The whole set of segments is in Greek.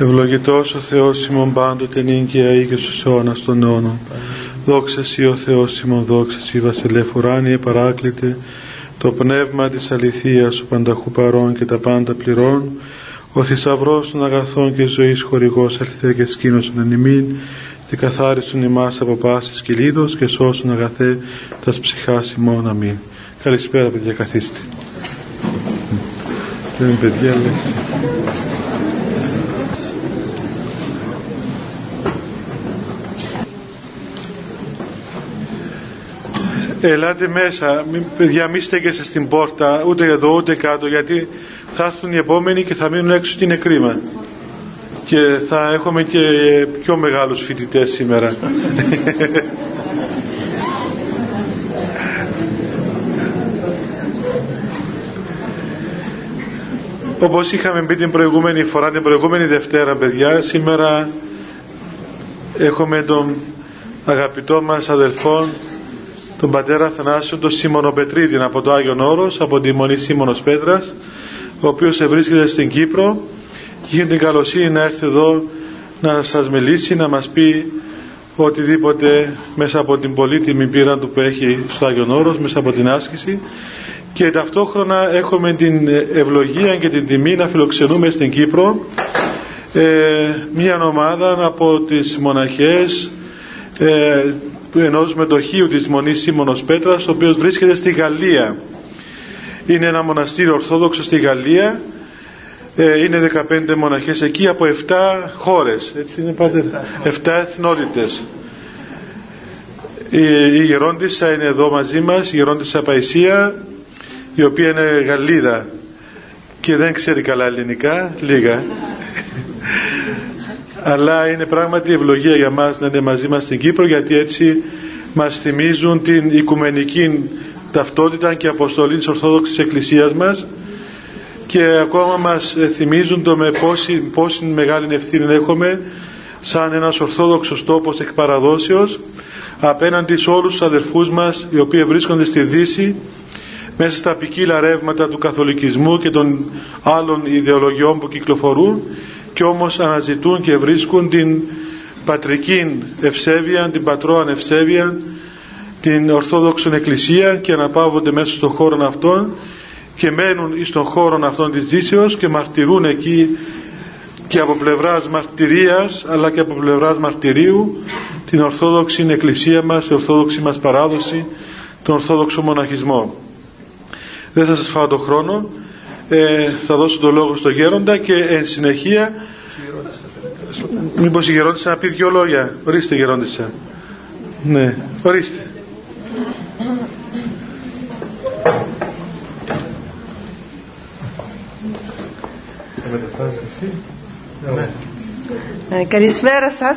Ευλογητός ο Θεός ημών πάντοτε νύγκαια ή και στους αιώνας των αιώνων. Δόξα Σύ ο Θεός ημών, δόξα Σύ βασιλεύ ουράνιε παράκλητε, το πνεύμα της αληθείας ο πανταχού παρών και τα πάντα πληρών, ο θησαυρός των αγαθών και ζωής χορηγός ελθέ και σκήνωσον εν ημίν, και καθάρισον ημάς από πάσης κυλίδος και σώσον αγαθέ τας ψυχάς ημών. Αμήν. Καλησπέρα παιδιά καθίστε. παιδιά, Ελάτε μέσα, μην, παιδιά μη στέκεσαι στην πόρτα ούτε εδώ ούτε κάτω γιατί θα έρθουν οι επόμενοι και θα μείνουν έξω και είναι κρίμα. Και θα έχουμε και πιο μεγάλους φοιτητές σήμερα. Όπως είχαμε πει την προηγούμενη φορά την προηγούμενη Δευτέρα παιδιά σήμερα έχουμε τον αγαπητό μας αδελφό τον πατέρα Θανάσιο τον Σίμωνο Πετρίδη από το Άγιον Όρος από τη Μονή Σίμωνος Πέτρας ο οποίος βρίσκεται στην Κύπρο και είχε την καλοσύνη να έρθει εδώ να σας μιλήσει να μας πει οτιδήποτε μέσα από την πολύτιμη πείρα του που έχει στο Άγιον Όρος μέσα από την άσκηση. Και ταυτόχρονα έχουμε την ευλογία και την τιμή να φιλοξενούμε στην Κύπρο ε, μια ομάδα από τις μοναχές ε, ενός μετοχείου της Μονής Σίμωνος Πέτρας ο οποίος βρίσκεται στη Γαλλία. Είναι ένα μοναστήριο ορθόδοξο στη Γαλλία. Ε, είναι 15 μοναχές εκεί από 7 χώρες έτσι είναι πάτε. 7 εθνότητες. Η, η γερόντισσα είναι εδώ μαζί μας η γερόντισσα Παϊσία η οποία είναι Γαλλίδα. Και δεν ξέρει καλά ελληνικά λίγα αλλά είναι πράγματι ευλογία για μας να είναι μαζί μας στην Κύπρο γιατί έτσι μας θυμίζουν την οικουμενική ταυτότητα και αποστολή της Ορθόδοξης Εκκλησίας μας. Και ακόμα μας θυμίζουν το με πόση, πόση μεγάλη ευθύνη έχουμε σαν ένας Ορθόδοξος τόπος εκ παραδόσεως απέναντι σε όλους τους αδερφούς μας οι οποίοι βρίσκονται στη Δύση μέσα στα ποικίλα ρεύματα του καθολικισμού και των άλλων ιδεολογιών που κυκλοφορούν και όμως αναζητούν και βρίσκουν την πατρική ευσέβεια, την πατρώαν ευσέβεια, την Ορθόδοξον Εκκλησία και αναπαύονται μέσα στον χώρο αυτών και μένουν στον χώρο αυτών της Δύσεως και μαρτυρούν εκεί και από πλευράς μαρτυρίας αλλά και από πλευράς μαρτυρίου την Ορθόδοξη Εκκλησία μας, την Ορθόδοξη μας παράδοση, τον Ορθόδοξο Μοναχισμό. Δεν θα σας φάω το χρόνο ε, θα δώσω το λόγο στο γέροντα και εν συνεχεία μήπως η γερόντισσα να πει δυο λόγια. Ορίστε γερόντισσα. Ναι ορίστε. Ε, καλησπέρα σας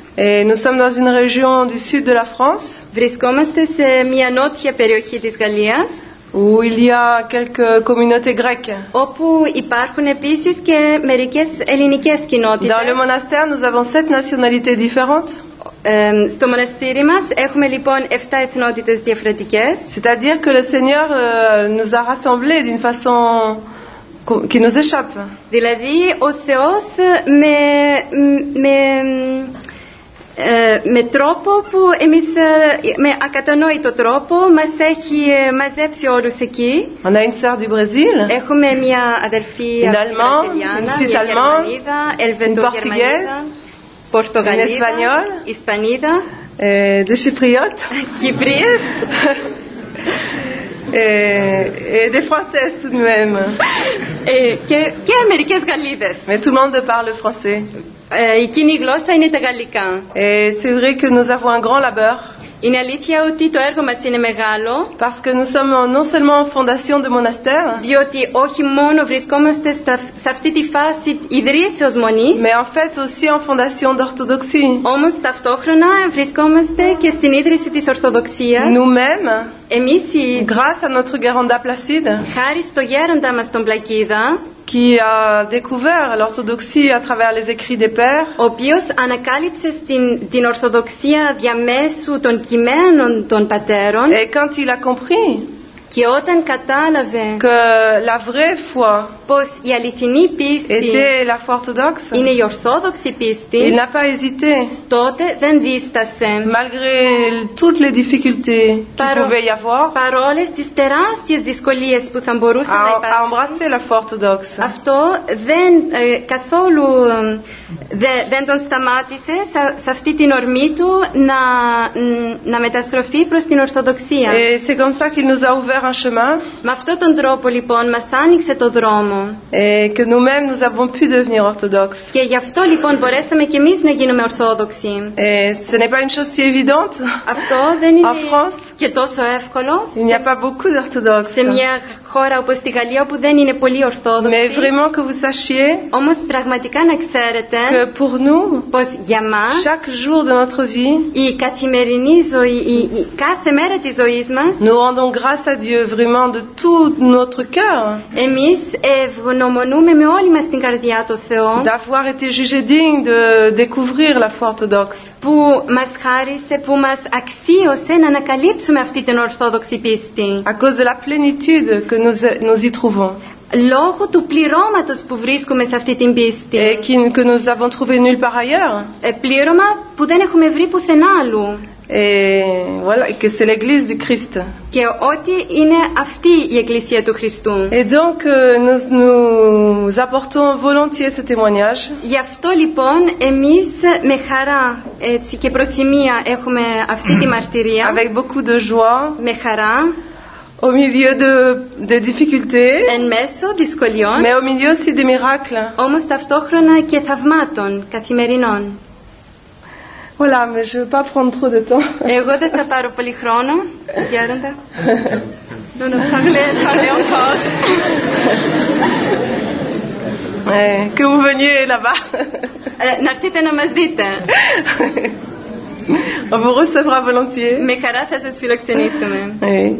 Et nous sommes dans une région du sud de la France. Βρισκόμαστε σε μια νότια περιοχή της Γαλλίας. Où il y a quelques communautés grecques. Όπου υπάρχουν επίσης και μερικές ελληνικές κοινότητες. Dans le monastère, nous avons sept nationalités différentes. Ε, στο μοναστήρι μας έχουμε λοιπόν 7 εθνότητες διαφορετικές. C'est-à-dire que le Seigneur euh, nous a rassemblés d'une façon qui nous échappe. Δηλαδή ο Θεός με, με ε, με τρόπο που εμείς με ακατανόητο τρόπο μας έχει μαζέψει όλους εκεί. On a une sœur du Brésil, Έχουμε μια αδερφή une allemande, une suisse allemande, une portugaise, Πορτογαλίδα, une espagnole, Ισπανίδα, euh, des chypriotes, Κυπρίες et, et des françaises tout de même. ε, και, και μερικές Γαλλίδες. Mais tout le monde parle français. Ε, η κοινή γλώσσα είναι τα γαλλικά. Et c'est vrai que nous avons un grand labeur. Είναι αλήθεια ότι το έργο μας είναι μεγάλο, parce que nous sommes en- non seulement en fondation de monastère, διότι όχι μόνο βρισκόμαστε στα- σε αυτή τη φάση ιδρύσεως μονής, mais en fait aussi en fondation d'orthodoxie. όμως ταυτόχρονα βρισκόμαστε και στην ίδρυση της Ορθοδοξίας. Nous-mêmes, Εμείς, οι- grâce à notre Guéranda Placide, χάρη στο γέροντα μας τον Πλακίδα, qui a découvert l'orthodoxie à travers les écrits des pères, ο οποίος ανακάλυψε στην, την Ορθοδοξία διαμέσου των κειμένων των πατέρων et quand il a compris και όταν κατάλαβε que la vraie foi πως η αληθινή πίστη était la foi orthodoxe, είναι η Ορθόδοξη il πίστη, n'a pas hésité, τότε δεν δίστασε. malgré toutes les difficultés qu'il Paro- pouvait y avoir, Παρόλες τις τεράστιες δυσκολίες που θα μπορούσαν να à, à υπάρξουν, embrasser la foi orthodoxe. αυτό δεν ε, καθόλου ε, δε- δεν τον σταμάτησε σε, σε αυτή την ορμή του να, να μεταστροφεί προς την Ορθοδοξία. Et c'est comme ça qu'il nous a ouvert un chemin Με αυτόν τον τρόπο λοιπόν μας άνοιξε το δρόμο et que nous-mêmes nous avons pu devenir orthodoxes. και γι' αυτό λοιπόν μπορέσαμε και εμείς να γίνουμε Ορθόδοξοι. Et ce n'est pas une chose si évidente. Αυτό δεν είναι En France, και τόσο εύκολο il n'y a pas beaucoup d'orthodoxes. σε μια χώρα όπως τη Γαλλία όπου δεν είναι πολύ Mais Ορθόδοξη. vraiment que vous sachiez Όμως πραγματικά να ξέρετε que pour nous, πως για μας chaque jour de notre vie, η καθημερινή ζωή, η, η κάθε μέρα της ζωής μας nous rendons grâce à Dieu vraiment de tout notre cœur εμείς ευγνωμονούμε με όλη μας την καρδιά το Θεό d'avoir été jugé digne de découvrir la foi orthodoxe. που μας χάρισε, που μας αξίωσε να ανακαλύψουμε αυτή την Ορθόδοξη πίστη à cause de la plénitude que nous, nous y trouvons. Λόγω του πληρώματος που βρίσκουμε σε αυτή την πίστη et qui- que nous avons trouvé nulle part ailleurs. Ε, πλήρωμα που δεν έχουμε βρει πουθενά αλλού Et voilà, et que c'est l'Église du Christ. και ότι είναι αυτή η Εκκλησία του Χριστού. Et donc, euh, nous, nous apportons volontiers ce témoignage. Γι' αυτό λοιπόν εμείς με χαρά έτσι, και προθυμία έχουμε αυτή τη μαρτυρία avec beaucoup de joie, με χαρά au milieu de, de difficultés, εν μέσω δυσκολιών mais au milieu aussi des miracles. όμως ταυτόχρονα και θαυμάτων καθημερινών. Voilà, mais je ne veux pas prendre trop de temps. Εγώ δεν θα πάρω πολύ χρόνο, Γέροντα. Non, non, parlez, parlez encore. Ouais, que vous veniez là-bas. Ε, να έρθετε να μας δείτε. On vous recevra volontiers. Με χαρά θα σας φιλοξενήσουμε. Oui.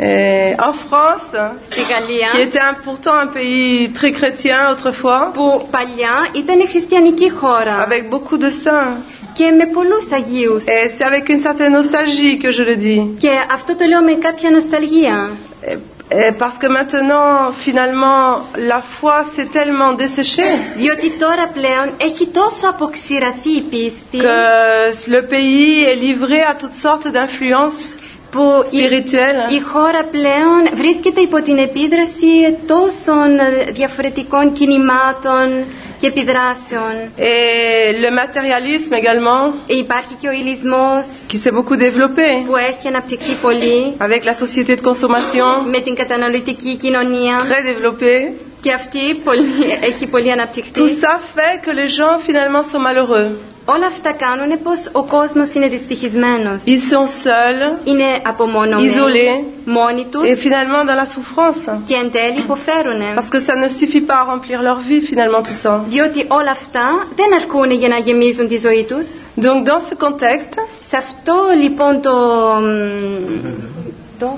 Et en France, Στη qui Γαλλία, était un- pourtant un pays très chrétien autrefois, που παλιά ήταν χριστιανική χώρα avec beaucoup de saints. και με πολλούς Αγίους. Et c'est avec une certaine nostalgie que je le dis. Και αυτό το λέω με κάποια νοσταλγία. Et- et parce que maintenant, finalement, la foi s'est tellement desséchée Διότι τώρα πλέον έχει τόσο αποξηραθεί η πίστη que le pays est livré à toutes sortes d'influences Που η, spirituelles. η χώρα πλέον βρίσκεται υπό την επίδραση τόσων διαφορετικών κινημάτων και επιδράσεων. Et le matérialisme également, Υπάρχει και ο ηλισμός qui s'est beaucoup développé που έχει αναπτυχθεί πολύ avec la société de consommation, με την καταναλωτική κοινωνία très développée. Και αυτή πολύ, έχει πολύ Tout αναπτυχθεί. ça fait que les gens finalement sont malheureux. Όλα αυτά κάνουν πως ο κόσμος είναι δυστυχισμένος. Ils sont seuls Είναι απομονωμένοι, Isolés. μόνοι τους et finalement dans la souffrance. και εν τέλει υποφέρουν. Parce que ça ne suffit pas à remplir leur vie finalement tout ça. Διότι όλα αυτά δεν αρκούν για να γεμίζουν τη ζωή τους. Donc dans ce contexte, Σε αυτό λοιπόν το... μ, το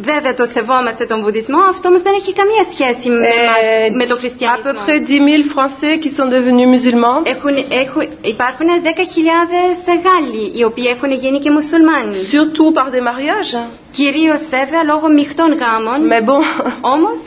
παρόλο που ο βουδισμός παρ... βέβαια το σεβόμαστε τον βουδισμό αυτό όμως δεν έχει καμία σχέση με, Et εμάς, με το à peu χριστιανισμό près 10 000 Français qui sont devenus musulmans, έχουν, έχουν, υπάρχουν 10.000 Γάλλοι οι οποίοι έχουν γίνει και μουσουλμάνοι. Surtout par des mariages. κυρίως βέβαια λόγω μειχτών γάμων. Mais bon, όμως;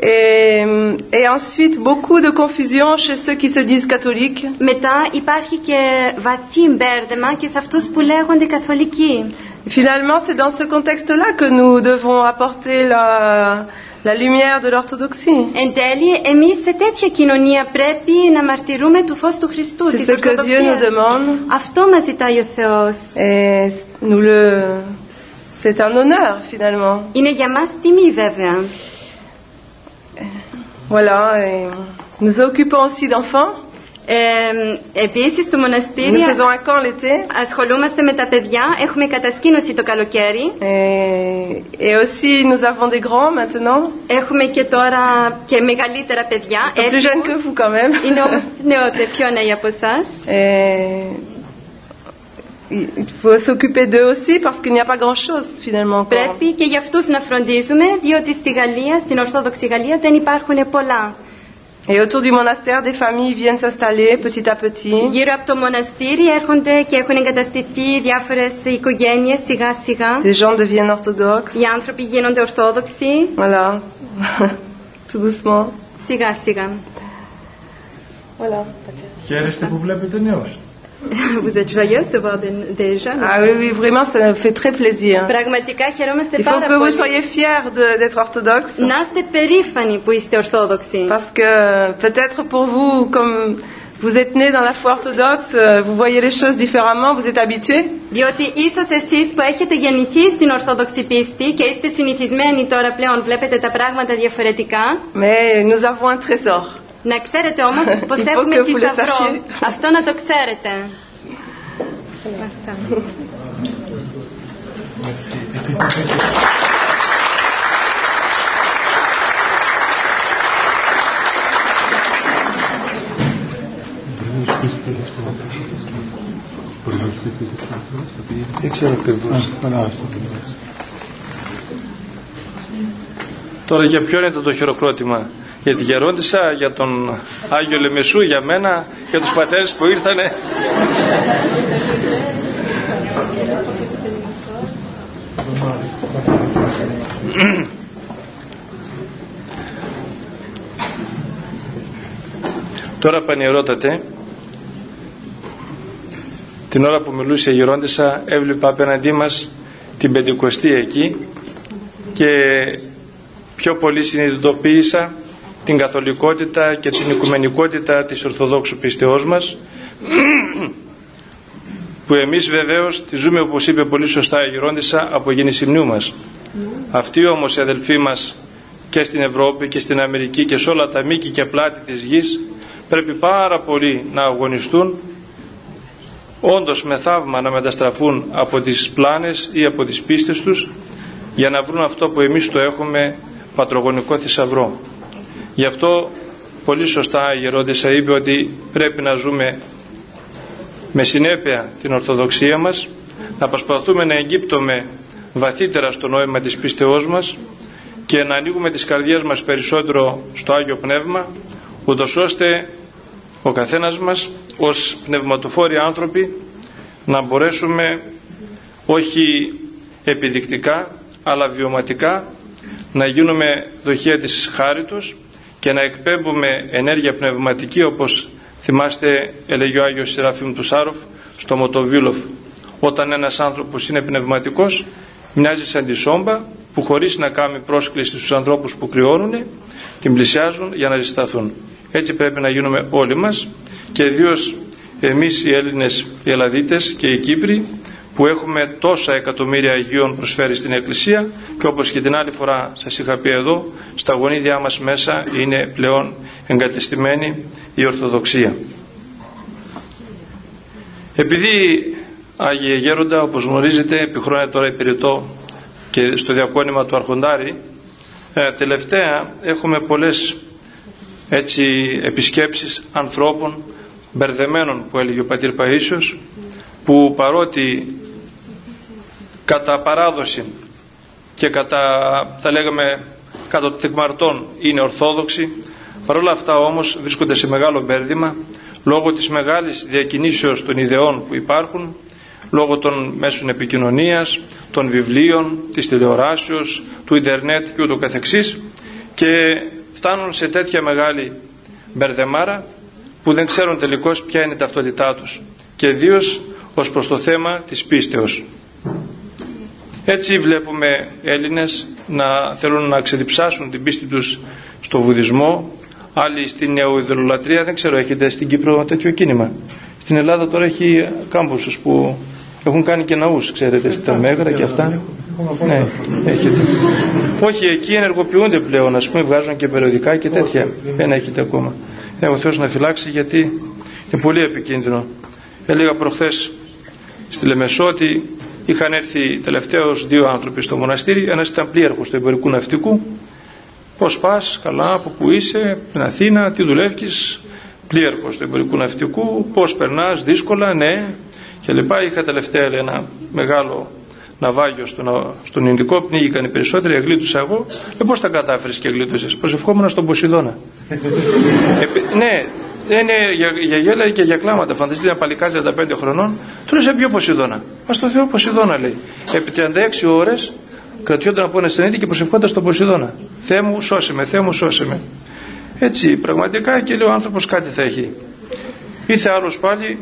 Et, et ensuite beaucoup de confusion chez ceux qui se disent catholiques. μετά υπάρχει και βαθύ μπέρδεμα και σε αυτούς που λέγονται καθολικοί Finalement, c'est dans ce contexte-là que nous devons apporter la, la lumière de l'orthodoxie. Εν τέλει, εμείς σε τέτοια κοινωνία πρέπει να μαρτυρούμε του φως του Χριστού, C'est της ce que Dieu nous Ορθοδοξίας. demande Αυτό μας ζητάει ο Θεός. et nous le, c'est un honneur finalement. Είναι για μας τιμή βέβαια. Voilà. Et nous nous occupons aussi d'enfants. Ε, επίσης στο Nous μοναστήρι faisons un camp l'été ασχολούμαστε με τα παιδιά, έχουμε κατασκήνωση το καλοκαίρι. et, et aussi nous avons des grands maintenant. Έχουμε και τώρα και μεγαλύτερα παιδιά. Ils sont plus jeunes que έτοιμους. vous quand même. Είναι όμως νεότεροι, πιο νέοι από εσάς. Et il faut s'occuper d'eux aussi parce qu'il n'y a pas grand-chose finalement. encore. Πρέπει και για αυτούς να φροντίζουμε, διότι στη Γαλλία, στην Ορθόδοξη Γαλλία δεν υπάρχουν πολλά. Et autour du monastère, des familles viennent s'installer petit à petit. Γύρω από το μοναστήρι έρχονται και έχουν εγκαταστηθεί διάφορες οικογένειες σιγά σιγά. Des gens deviennent orthodoxes. Οι άνθρωποι γίνονται ορθόδοξοι Voilà. Tout doucement. σιγά σιγά. Voilà. Χαίρεστε που βλέπετε νέους. Vous êtes joyeuse de voir des, des jeunes. Ah oui, oui, vraiment, ça nous fait très plaisir. Πραγματικά χαιρόμαστε Il faut πάρα que vous πολύ. soyez fiers de- d'être orthodoxe. Να είστε περήφανοι που είστε ορθόδοξοι. Parce que peut-être pour vous, comme vous êtes né dans la foi orthodoxe, euh, vous voyez les choses différemment, vous êtes habitués. Διότι ίσως εσείς που έχετε γεννηθεί στην Ορθόδοξη πίστη και είστε συνηθισμένοι τώρα πλέον βλέπετε τα πράγματα διαφορετικά, Mais nous avons un trésor. Να ξέρετε όμως πως Il faut έχουμε que vous le θησαυρό. sachiez. Αυτό να το ξέρετε. Δεν ξέρω ακριβώς. Τώρα για ποιον ήταν το χειροκρότημα; Για τη Γερόντισσα, για τον Άγιο Λεμεσού, για μένα, για τους πατέρες που ήρθανε. Τώρα πανιερότατε, την ώρα που μιλούσε η Γερόντισσα έβλεπα απέναντί μας την Πεντηκοστή εκεί και πιο πολύ συνειδητοποίησα την καθολικότητα και την οικουμενικότητα της Ορθοδόξου πιστεώς μας που εμείς βεβαίως τη ζούμε όπως είπε πολύ σωστά η Γερόντισσα από γεννησιμνίου μας. Αυτοί όμως οι αδελφοί μας και στην Ευρώπη και στην Αμερική και σε όλα τα μήκη και πλάτη της γης πρέπει πάρα πολύ να αγωνιστούν όντως με θαύμα να μεταστραφούν από τις πλάνες ή από τις πίστες τους για να βρουν αυτό που εμείς το έχουμε πατρογονικό θησαυρό. Γι' αυτό πολύ σωστά η Γερόντισσα είπε ότι πρέπει να ζούμε με συνέπεια την Ορθοδοξία μας, να προσπαθούμε να εγκύπτουμε βαθύτερα στο νόημα της πίστεώς μας και να ανοίγουμε τις καρδιές μας περισσότερο στο Άγιο Πνεύμα, ούτως ώστε ο καθένας μας ως πνευματοφόροι άνθρωποι να μπορέσουμε όχι επιδεικτικά αλλά βιωματικά να γίνουμε δοχεία της χάριτος και να εκπέμπουμε ενέργεια πνευματική όπως θυμάστε έλεγε ο Άγιος Σεραφείμ του Σάροφ στο Μοτοβίλοφ. Όταν ένας άνθρωπος είναι πνευματικός μοιάζει σαν τη σόμπα που χωρίς να κάνει πρόσκληση στους ανθρώπους που κρυώνουν την πλησιάζουν για να ζεσταθούν. Έτσι πρέπει να γίνουμε όλοι μας και ιδίως εμείς οι Έλληνες οι Ελλαδίτες και οι Κύπροι που έχουμε τόσα εκατομμύρια Αγίων προσφέρει στην Εκκλησία και όπως και την άλλη φορά σας είχα πει εδώ στα γονίδια μας μέσα είναι πλέον εγκατεστημένη η Ορθοδοξία. Επειδή Άγιε Γέροντα όπως γνωρίζετε επί χρόνια τώρα υπηρετώ και στο διακόνημα του Αρχοντάρη ε, τελευταία έχουμε πολλές έτσι επισκέψεις ανθρώπων μπερδεμένων που έλεγε ο πατήρ Παΐσιος που παρότι κατά παράδοση και κατά θα λέγαμε κατά το τεκμαρτών είναι ορθόδοξοι παρόλα αυτά όμως βρίσκονται σε μεγάλο μπέρδημα λόγω της μεγάλης διακινήσεως των ιδεών που υπάρχουν λόγω των μέσων επικοινωνίας, των βιβλίων, της τηλεοράσεως, του ίντερνετ και ούτω καθεξής και φτάνουν σε τέτοια μεγάλη μπερδεμάρα που δεν ξέρουν τελικώς ποια είναι η ταυτότητά τους και ιδίως ως προς το θέμα της πίστεως. Έτσι βλέπουμε Έλληνες να θέλουν να ξεδιψάσουν την πίστη τους στο βουδισμό, άλλοι στην νεοειδωλολατρία, δεν ξέρω, έχετε στην Κύπρο τέτοιο κίνημα. Στην Ελλάδα τώρα έχει κάμπους που έχουν κάνει και ναούς, ξέρετε, στα Μέγρα και αυτά. Ναι, έχετε. Όχι, εκεί ενεργοποιούνται πλέον, ας πούμε, βγάζουν και περιοδικά και τέτοια. Δεν έχετε ακόμα. Ε, ο Θεός να φυλάξει γιατί είναι πολύ επικίνδυνο. Έλεγα προχθές στη Λεμεσό ότι είχαν έρθει τελευταίως δύο άνθρωποι στο μοναστήρι, ένας ήταν πλήρχος του εμπορικού ναυτικού. Πώς πας, καλά, από πού είσαι, στην Αθήνα, τι δουλεύεις, πλήρχος του εμπορικού ναυτικού, πώς περνάς, δύσκολα, ναι, και λοιπά. Είχα τελευταία ένα μεγάλο ναυάγιο στον, στον Ινδικό, πνίγηκαν οι περισσότεροι, εγλίτουσα εγώ. Ε, πώς τα κατάφερες και εγλίτουσες, προσευχόμουν στον Ποσειδώνα. ε, ναι, ναι, ναι, για, για γέλα και για κλάματα. Φανταστείτε ένα παλικάρι 35 χρονών, του λέει σε ποιο Ποσειδώνα. Μα το Θεό Ποσειδώνα λέει. Επί 36 ώρες κρατιόταν από ένα στενέτη και προσευχόταν στον Ποσειδώνα. Θεέ μου, σώσε με, Θεέ μου, σώσε με. Έτσι, πραγματικά και λέει ο άνθρωπος κάτι θα έχει. Ήρθε άλλος πάλι,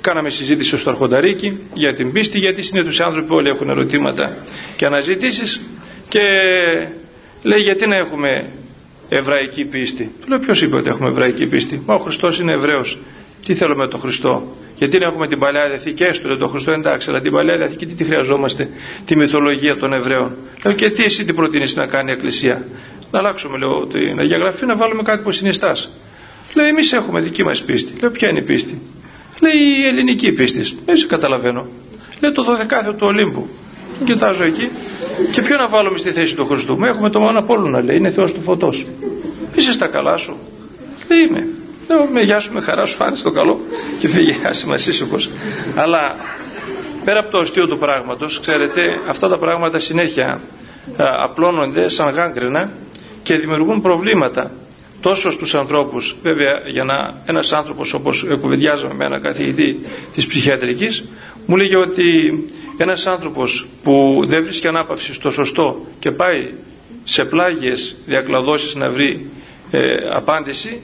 κάναμε συζήτηση στο Αρχονταρίκι για την πίστη, γιατί συνήθω οι άνθρωποι όλοι έχουν ερωτήματα και αναζητήσεις και λέει γιατί να έχουμε εβραϊκή πίστη. Του λέω ποιος είπε ότι έχουμε εβραϊκή πίστη; Μα ο Χριστός είναι Εβραίος. Τι θέλω με τον Χριστό; Γιατί να έχουμε την παλιά διαθήκη; Και έστω τον Χριστό εντάξει, αλλά την παλιά διαθήκη τι, τι χρειαζόμαστε, τη μυθολογία των Εβραίων. Λέω και τι εσύ τι προτείνεις να κάνει η Εκκλησία; Να αλλάξουμε λέω την Αγία Γραφή, να βάλουμε κάτι που συνιστάς. Λέει εμείς έχουμε δική μας πίστη. Λέω ποια είναι η πίστη; Λέει η ελληνική πίστη. Δεν σε καταλαβαίνω. Λέει το 12 του Ολύμπου. Κοιτάζω εκεί και ποιο να βάλουμε στη θέση του Χριστού. Μα έχουμε το μόνο να λέει, είναι Θεός του φωτός. Είσαι στα καλά σου. Λέει είμαι. Λέω με γεια σου, με χαρά σου, φάνησε το καλό και φύγε άσημα σύσσωχος. Αλλά πέρα από το αστείο του πράγματος, ξέρετε, αυτά τα πράγματα συνέχεια α, απλώνονται σαν γάγκρενα και δημιουργούν προβλήματα τόσο στους ανθρώπους βέβαια για να ένας άνθρωπος όπως κουβεντιάζαμε με έναν καθηγητή της ψυχιατρικής μου λέγε ότι ένας άνθρωπος που δεν βρίσκει ανάπαυση στο σωστό και πάει σε πλάγιες διακλαδώσεις να βρει ε, απάντηση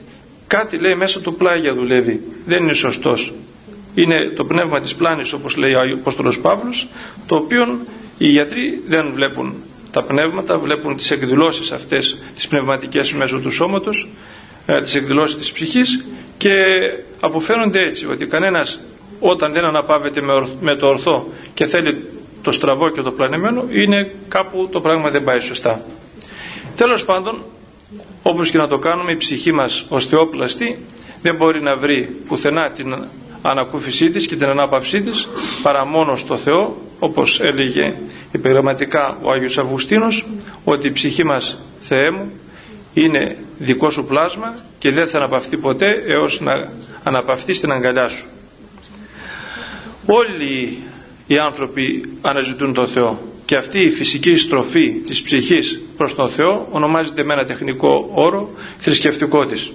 κάτι λέει μέσα του πλάγια δουλεύει. Δεν είναι σωστός. Είναι το πνεύμα της πλάνης όπως λέει ο Απόστολος Παύλος το οποίο οι γιατροί δεν βλέπουν τα πνεύματα βλέπουν τις εκδηλώσεις αυτές τις πνευματικές μέσω του σώματος ε, τις εκδηλώσεις της ψυχής και αποφαίνονται έτσι ότι κανένας όταν δεν αναπαύεται με το ορθό και θέλει το στραβό και το πλανεμένο είναι κάπου το πράγμα δεν πάει σωστά. Τέλος πάντων όπως και να το κάνουμε η ψυχή μας ως θεόπλαστη δεν μπορεί να βρει πουθενά την ανακούφισή της και την ανάπαυσή της παρά μόνο στο Θεό όπως έλεγε υπεγραμματικά ο Άγιος Αυγουστίνος ότι η ψυχή μας Θεέ μου είναι δικό σου πλάσμα και δεν θα αναπαυθεί ποτέ έως να αναπαυθεί στην αγκαλιά σου όλοι οι άνθρωποι αναζητούν τον Θεό και αυτή η φυσική στροφή της ψυχής προς τον Θεό ονομάζεται με ένα τεχνικό όρο θρησκευτικό της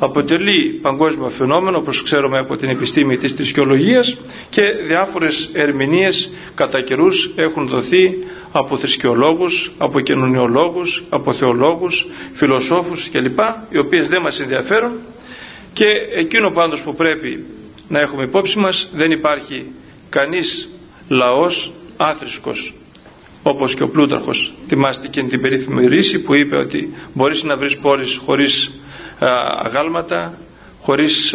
αποτελεί παγκόσμιο φαινόμενο όπως ξέρουμε από την επιστήμη της θρησκεολογίας και διάφορες ερμηνείες κατά καιρούς έχουν δοθεί από θρησκεολόγους, από κοινωνιολόγους, από θεολόγους, φιλοσόφους κλπ. οι οποίες δεν μας ενδιαφέρουν και εκείνο πάντως που πρέπει να έχουμε υπόψη μας δεν υπάρχει κανείς λαός άθρησκος όπως και ο Πλούταρχος θυμάστε και την περίφημη ρίση που είπε ότι μπορείς να βρεις πόλεις χωρίς αγάλματα χωρίς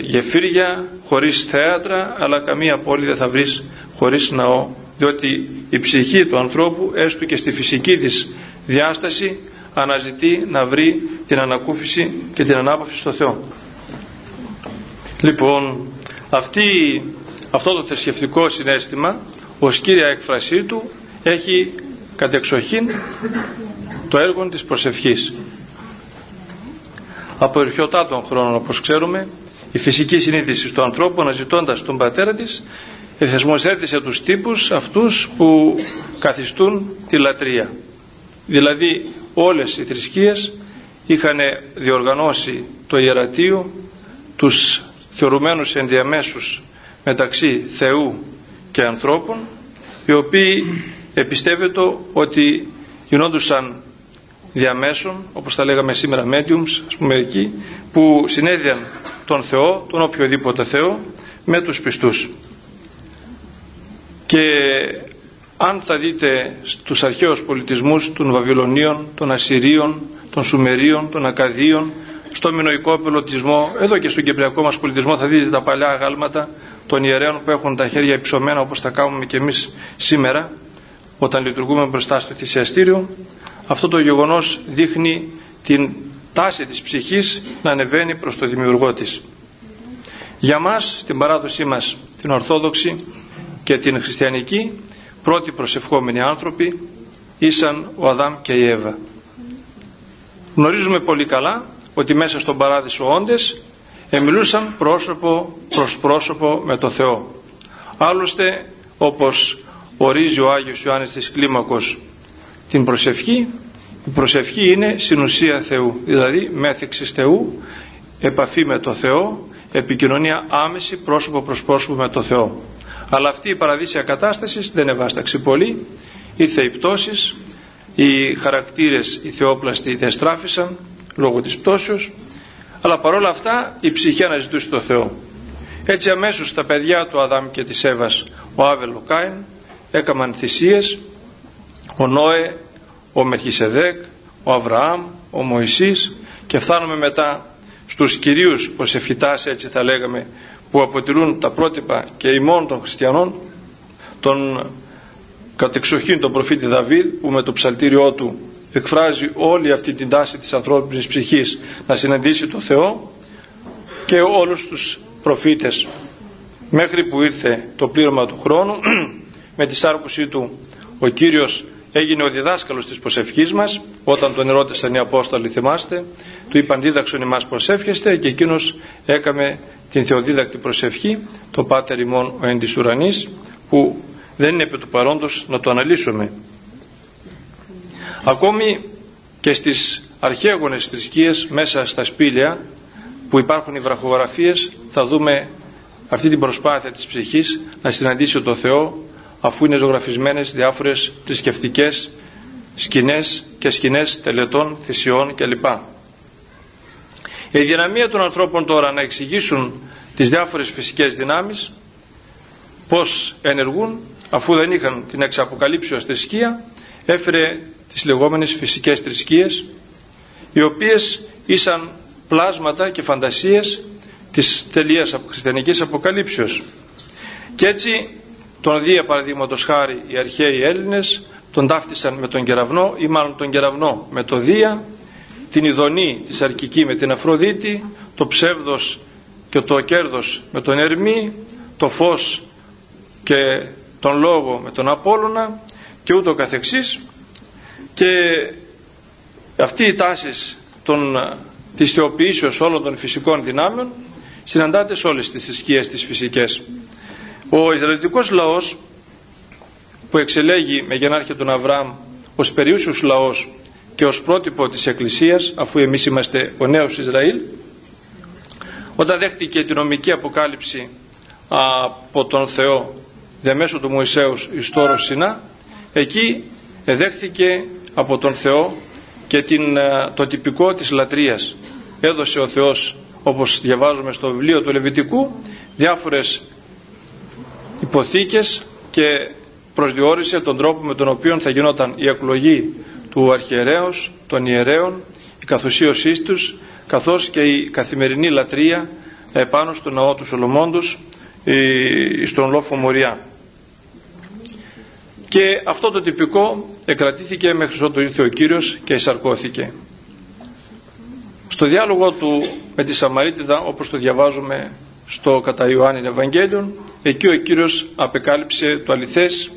γεφύρια χωρίς θέατρα αλλά καμία πόλη δεν θα βρεις χωρίς ναό. Διότι η ψυχή του ανθρώπου έστω και στη φυσική της διάσταση αναζητεί να βρει την ανακούφιση και την ανάπαυση στο Θεό λοιπόν αυτή, αυτό το θρησκευτικό συνέστημα ως κύρια έκφρασή του έχει κατεξοχήν το έργο της προσευχής. Από ερχιωτά των χρόνων όπως ξέρουμε η φυσική συνείδηση του ανθρώπου αναζητώντας τον πατέρα της θεσμοθέτησε τους τύπους αυτούς που καθιστούν τη λατρεία. Δηλαδή όλες οι θρησκείες είχαν διοργανώσει το ιερατείο τους θεωρουμένους ενδιαμέσους μεταξύ Θεού και ανθρώπων οι οποίοι επιστεύεται ότι γινόντουσαν διαμέσων όπως τα λέγαμε σήμερα mediums ας πούμε εκεί που συνέδιαν τον Θεό, τον οποιοδήποτε Θεό με τους πιστούς. Και αν θα δείτε στους αρχαίους πολιτισμούς των Βαβυλωνίων, των Ασσυρίων, των Σουμερίων, των Ακαδίων, στο μινοϊκό πολιτισμό, εδώ και στον κυπριακό μας πολιτισμό θα δείτε τα παλιά αγάλματα των ιερέων που έχουν τα χέρια υψωμένα όπως τα κάνουμε και εμείς σήμερα όταν λειτουργούμε μπροστά στο θυσιαστήριο. Αυτό το γεγονός δείχνει την τάση της ψυχής να ανεβαίνει προς το δημιουργό της. Για μας, στην παράδοσή μας, την Ορθόδοξη και την Χριστιανική, πρώτοι προσευχόμενοι άνθρωποι ήσαν ο Αδάμ και η Εύα. Γνωρίζουμε πολύ καλά ότι μέσα στον παράδεισο όντες εμιλούσαν πρόσωπο προς πρόσωπο με το Θεό. Άλλωστε όπως ορίζει ο Άγιος Ιωάννης της Κλίμακος την προσευχή, η προσευχή είναι συνουσία Θεού, δηλαδή μέθηξης Θεού, επαφή με το Θεό, επικοινωνία άμεση πρόσωπο προς πρόσωπο με το Θεό. Αλλά αυτή η παραδείσια κατάσταση δεν ευάσταξε πολύ, ήρθε οι πτώσεις, οι χαρακτήρες οι θεόπλαστοι δεν στράφησαν λόγω της πτώσεως, αλλά παρόλα αυτά η ψυχή αναζητούσε το Θεό. Έτσι αμέσως τα παιδιά του Αδάμ και της Εύας, ο Άβελ, ο Κάιν, έκαναν θυσίες, ο Νόε, ο Μερχισεδέκ, ο Αβραάμ, ο Μωυσής και φτάνουμε μετά στους κυρίους προσευχητάς έτσι θα λέγαμε που αποτελούν τα πρότυπα και ημών των χριστιανών τον κατεξοχήν τον προφήτη Δαβίδ που με το ψαλτήριό του εκφράζει όλη αυτή την τάση της ανθρώπινης ψυχής να συναντήσει το Θεό και όλους τους προφήτες. Μέχρι που ήρθε το πλήρωμα του χρόνου με τη σάρκωσή του ο Κύριος έγινε ο διδάσκαλος της προσευχής μας. Όταν τον ερώτησαν οι Απόστολοι θυμάστε του είπαν δίδαξον εμάς προσεύχεστε και εκείνος έκαμε την θεοδίδακτη προσευχή το Πάτερ ημών ο εν ουρανής που δεν είναι επί του παρόντος να το αναλύσουμε ακόμη και στις αρχαίγονες θρησκείες μέσα στα σπήλαια που υπάρχουν οι βραχογραφίες θα δούμε αυτή την προσπάθεια της ψυχής να συναντήσει το Θεό αφού είναι ζωγραφισμένες διάφορες θρησκευτικές σκηνές και σκηνές τελετών, θυσιών κλπ. Η δυναμία των ανθρώπων τώρα να εξηγήσουν τις διάφορες φυσικές δυνάμεις πώς ενεργούν αφού δεν είχαν την εξαποκαλύψεως θρησκεία έφερε τις λεγόμενες φυσικές θρησκείες οι οποίες ήσαν πλάσματα και φαντασίες της τελείας χριστιανικής αποκαλύψεως. Και έτσι τον Δία παραδείγματος χάρη οι αρχαίοι Έλληνες τον ταύτισαν με τον κεραυνό ή μάλλον τον κεραυνό με το Δία την ειδονή της αρκική με την Αφροδίτη το ψεύδος και το κέρδος με τον Ερμή το φως και τον λόγο με τον Απόλλωνα και ούτω καθεξής και αυτή η τάση των, της θεοποιήσεως όλων των φυσικών δυνάμεων συναντάται σε όλες τις θρησκείες τις φυσικές. Ο Ισραηλιτικός λαός που εξελέγει με γενάρχη τον Αβραάμ ως περιούσιος λαός και ως πρότυπο της Εκκλησίας αφού εμείς είμαστε ο νέος Ισραήλ όταν δέχτηκε την νομική αποκάλυψη από τον Θεό διαμέσου του Μωυσέους εις το Σινά εκεί δέχτηκε από τον Θεό και την, το τυπικό της λατρείας έδωσε ο Θεός όπως διαβάζουμε στο βιβλίο του Λεβιτικού διάφορες υποθήκες και προσδιορίσε τον τρόπο με τον οποίο θα γινόταν η εκλογή του αρχιερέως, των ιερέων, η καθουσίωσή τους, καθώς και η καθημερινή λατρεία επάνω στο ναό του Σολομόντος, στον λόφο Μοριά. Και αυτό το τυπικό εκρατήθηκε μέχρι ότου ήρθε ο Κύριος και εισαρκώθηκε. Στο διάλογο του με τη Σαμαρίτιδα, όπως το διαβάζουμε στο κατά Ιωάννη Ευαγγέλιο εκεί ο Κύριος απεκάλυψε το αληθές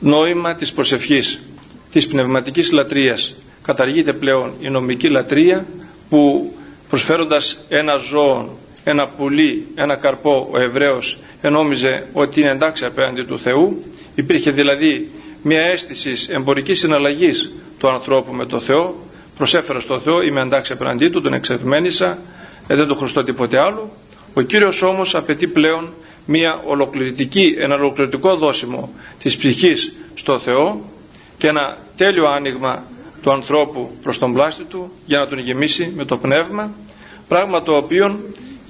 νόημα της προσευχής της πνευματικής λατρείας καταργείται πλέον η νομική λατρεία που προσφέροντας ένα ζώο ένα πουλί, ένα καρπό ο Εβραίος ενόμιζε ότι είναι εντάξει απέναντι του Θεού. Υπήρχε δηλαδή μια αίσθηση εμπορικής συναλλαγής του ανθρώπου με το Θεό. Προσέφερα στο Θεό είμαι εντάξει απέναντί του τον εξευμένησα ε, δεν του χρωστώ τίποτε άλλο. Ο Κύριος όμως απαιτεί πλέον μια ολοκληρωτική, ένα ολοκληρωτικό δόσιμο της ψυχής στο Θεό και ένα τέλειο άνοιγμα του ανθρώπου προς τον πλάστη του για να τον γεμίσει με το πνεύμα. Πράγμα το οποίο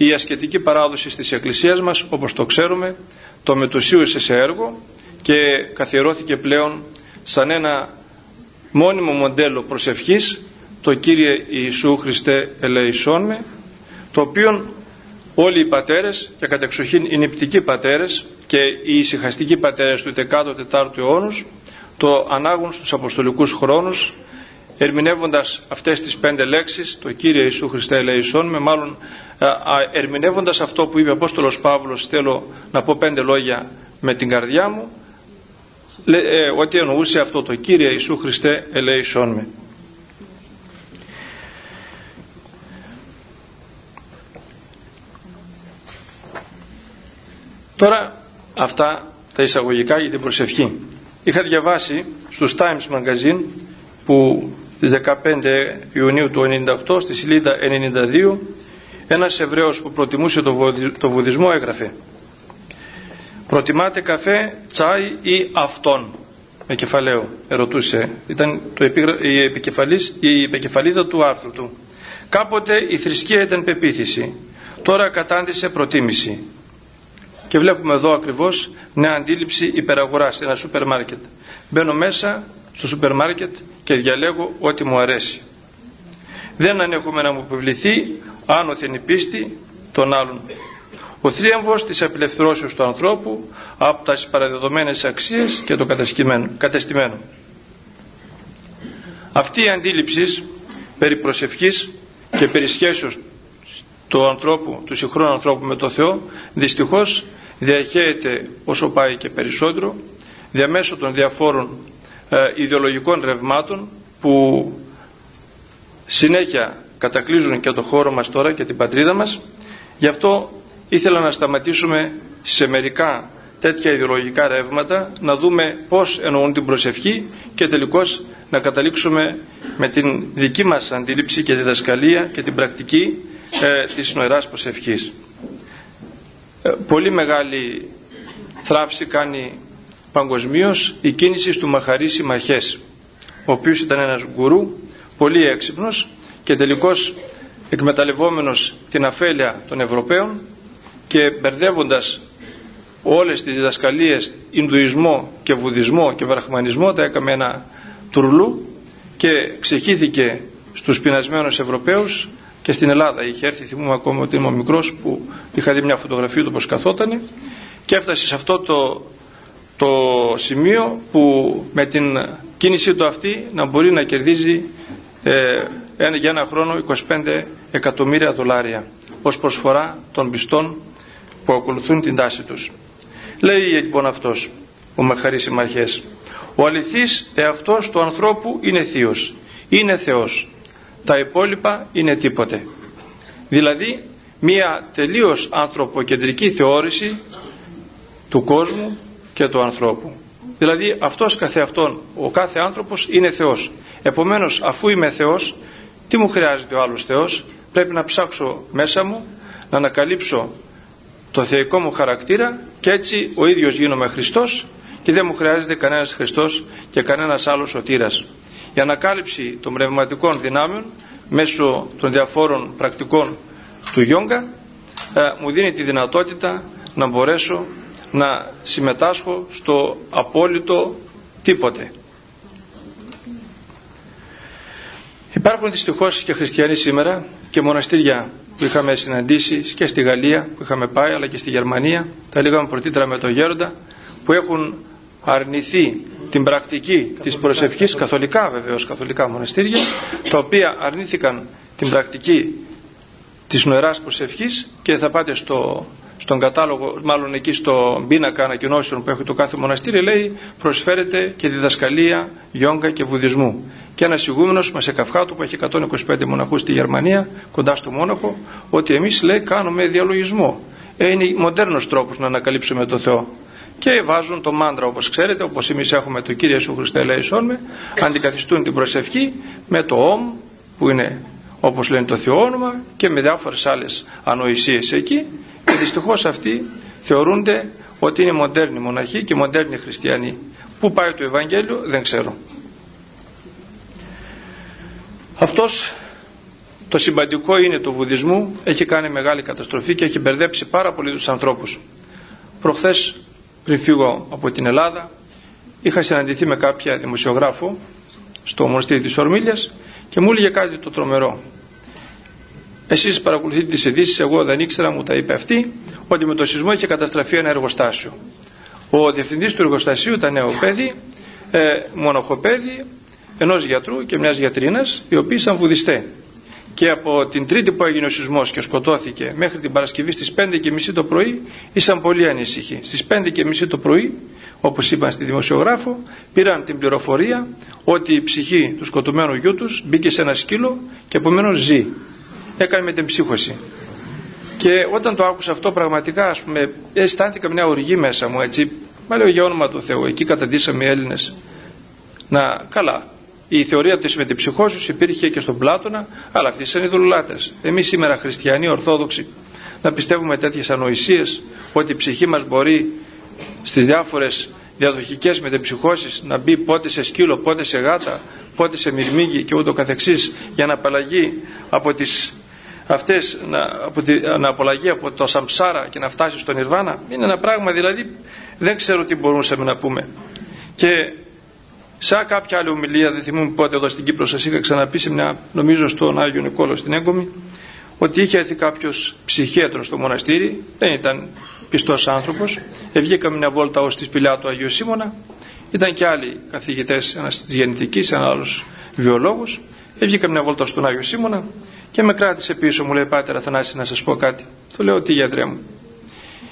η ασκετική παράδοση της Εκκλησίας μας όπως το ξέρουμε το μετουσίωσε σε έργο και καθιερώθηκε πλέον σαν ένα μόνιμο μοντέλο προσευχής το Κύριε Ιησού Χριστέ ελεησόν με το οποίο όλοι οι πατέρες και κατεξοχήν οι νηπτικοί πατέρες και οι ησυχαστικοί πατέρες του 14ου αιώνους το ανάγουν στους αποστολικούς χρόνους ερμηνεύοντας αυτές τις πέντε λέξεις το Κύριε Ιησού Χριστέ ελεησόν με μάλλον ερμηνεύοντας αυτό που είπε ο Απόστολος Παύλος θέλω να πω πέντε λόγια με την καρδιά μου ε, ότι εννοούσε αυτό το Κύριε Ιησού Χριστέ ελεησόν με Τώρα αυτά τα εισαγωγικά για την προσευχή. Είχα διαβάσει στους Times Magazine που στις 15 Ιουνίου του 1998 στη σελίδα 92 ένας Εβραίος που προτιμούσε το βουδισμό έγραφε «Προτιμάτε καφέ, τσάι ή αυτόν» με κεφαλαίο ερωτούσε ήταν το η, επικεφαλής, η επικεφαλίδα του άρθρου του κάποτε η θρησκεία ήταν πεποίθηση τώρα κατάντησε προτίμηση και βλέπουμε εδώ ακριβώς μια αντίληψη υπεραγοράς σε ένα σούπερ μάρκετ. Μπαίνω μέσα στο σούπερ μάρκετ και διαλέγω ό,τι μου αρέσει. Δεν ανέχομαι να μου επιβληθεί άνωθεν η πίστη των άλλων. Ο θρίαμβος της απελευθερώσεως του ανθρώπου από τας παραδεδομένες αξίες και το κατεστημένο. Αυτή η αντίληψη περί προσευχής και περί σχέσεως του ανθρώπου, του συγχρόνου ανθρώπου με το Θεό, δυστυχώς διαχέεται όσο πάει και περισσότερο διαμέσω των διαφόρων ε, ιδεολογικών ρευμάτων που συνέχεια κατακλείζουν και το χώρο μας τώρα και την πατρίδα μας γι' αυτό ήθελα να σταματήσουμε σε μερικά τέτοια ιδεολογικά ρεύματα να δούμε πως εννοούν την προσευχή και τελικώς να καταλήξουμε με την δική μας αντίληψη και διδασκαλία και την πρακτική ε, της νοεράς προσευχής. Ε, πολύ μεγάλη θράψη κάνει παγκοσμίως η κίνηση του Μαχαρίση Μαχές ο οποίος ήταν ένας γκουρού πολύ έξυπνος και τελικώς εκμεταλλευόμενος την αφέλεια των Ευρωπαίων και μπερδεύοντας όλες τις διδασκαλίες Ινδουισμό και Βουδισμό και Βραχμανισμό τα έκαμε ένα τουρλού και ξεχύθηκε στους πεινασμένους Ευρωπαίους και στην Ελλάδα. Είχε έρθει θυμούμαι ακόμα ότι ήμουν μικρός που είχα δει μια φωτογραφία του πως καθότανε και έφτασε σε αυτό το, το σημείο που με την κίνησή του αυτή να μπορεί να κερδίζει ε, για ένα χρόνο 25 εκατομμύρια δολάρια ως προσφορά των πιστών που ακολουθούν την τάση τους. Λέει λοιπόν αυτός ο Μαχαρής Συμμαχές ο αληθής εαυτός του ανθρώπου είναι θείος, είναι Θεός τα υπόλοιπα είναι τίποτε. Δηλαδή μία τελείως ανθρωποκεντρική θεώρηση του κόσμου και του ανθρώπου. Δηλαδή αυτός καθεαυτόν, ο κάθε άνθρωπος είναι Θεός. Επομένως αφού είμαι Θεός, τι μου χρειάζεται ο άλλος Θεός, πρέπει να ψάξω μέσα μου, να ανακαλύψω το θεϊκό μου χαρακτήρα και έτσι ο ίδιος γίνομαι Χριστός και δεν μου χρειάζεται κανένας Χριστός και κανένας άλλος σωτήρας η ανακάλυψη των πνευματικών δυνάμεων μέσω των διαφόρων πρακτικών του γιόγκα ε, μου δίνει τη δυνατότητα να μπορέσω να συμμετάσχω στο απόλυτο τίποτε. Υπάρχουν δυστυχώς και χριστιανοί σήμερα και μοναστήρια που είχαμε συναντήσει και στη Γαλλία που είχαμε πάει αλλά και στη Γερμανία τα λέγαμε πρωτήτερα με τον Γέροντα που έχουν αρνηθεί την πρακτική της προσευχής καθολικά βεβαίως καθολικά μοναστήρια τα οποία αρνήθηκαν την πρακτική της νοεράς προσευχής και θα πάτε στο, στον κατάλογο μάλλον εκεί στο πίνακα ανακοινώσεων που έχει το κάθε μοναστήρι λέει προσφέρεται και διδασκαλία γιόγκα και βουδισμού και ένας ηγούμενος μας του που έχει 125 μοναχούς στη Γερμανία κοντά στο Μόναχο ότι εμείς λέει κάνουμε διαλογισμό. Ε, είναι μοντέρνος τρόπος να ανακαλύψουμε το Θεό. Και βάζουν το μάντρα όπως ξέρετε όπως εμείς έχουμε το Κύριε Σου Χριστέ Λέησόν με αντικαθιστούν την προσευχή με το Όμ που είναι όπως λένε το Θεό όνομα και με διάφορες άλλες ανοησίες εκεί. Και δυστυχώς αυτοί θεωρούνται ότι είναι μοντέρνοι μοναχοί και μοντέρνοι χριστιανοί. Πού πάει το Ευαγγέλιο δεν ξέρω αυτός το συμπαντικό είναι του βουδισμού έχει κάνει μεγάλη καταστροφή και έχει μπερδέψει πάρα πολύ τους ανθρώπους προχθές πριν φύγω από την Ελλάδα είχα συναντηθεί με κάποια δημοσιογράφο στο μοναστήρι της Ορμήλιας και μου έλεγε κάτι το τρομερό. Εσείς παρακολουθείτε τις ειδήσεις, εγώ δεν ήξερα, μου τα είπε αυτή, ότι με το σεισμό είχε καταστραφεί ένα εργοστάσιο. Ο διευθυντής του εργοστασίου ήταν νέο παιδί, ε, μονοχοπέδι, ενός γιατρού και μιας γιατρίνας, οι οποίοι ήταν βουδιστέ. Και από την τρίτη που έγινε ο σεισμός και σκοτώθηκε μέχρι την Παρασκευή στις 5.30 το πρωί, ήσαν πολύ ανήσυχοι. Στις 5.30 το πρωί όπως είπαν στη δημοσιογράφο, πήραν την πληροφορία ότι η ψυχή του σκοτωμένου γιού τους μπήκε σε ένα σκύλο και επομένως ζει. Έκανε με την ψύχωση. Και όταν το άκουσα αυτό πραγματικά ας πούμε αισθάνθηκα μια οργή μέσα μου έτσι. Μα λέω για όνομα του Θεού, εκεί καταντήσαμε οι Έλληνες να καλά. Η θεωρία της με την ψυχόσους υπήρχε και στον Πλάτωνα, αλλά αυτοί ήταν οι δουλουλάτες. Εμείς σήμερα χριστιανοί, ορθόδοξοι, να πιστεύουμε τέτοιες ανοησίες ότι η ψυχή μας μπορεί στις διάφορες διαδοχικές μετεψυχώσεις να μπει πότε σε σκύλο, πότε σε γάτα, πότε σε μυρμήγκι και ούτω καθεξής για να απαλλαγεί από τις αυτές να, από τη, να απολαγεί από το σαμψάρα και να φτάσει στον Ιρβάνα είναι ένα πράγμα δηλαδή δεν ξέρω τι μπορούσαμε να πούμε και σαν κάποια άλλη ομιλία δεν θυμούμαι πότε εδώ στην Κύπρο σας είχα ξαναπεί σε μια νομίζω στον Άγιο Νικόλο στην Έγκομη ότι είχε έρθει κάποιος ψυχίατρος στο μοναστήρι δεν ήταν πιστός άνθρωπος. Βγήκαμε μια βόλτα ως της σπηλιά του Αγίου Σίμωνα. Ήταν και άλλοι καθηγητές ένας της γεννητικής, ένας άλλος βιολόγος. Βγήκαμε μια βόλτα στον Άγιο Σίμωνα και με κράτησε πίσω μου λέει Πάτερ Αθανάση να σας πω κάτι το λέω τι γιατρέ μου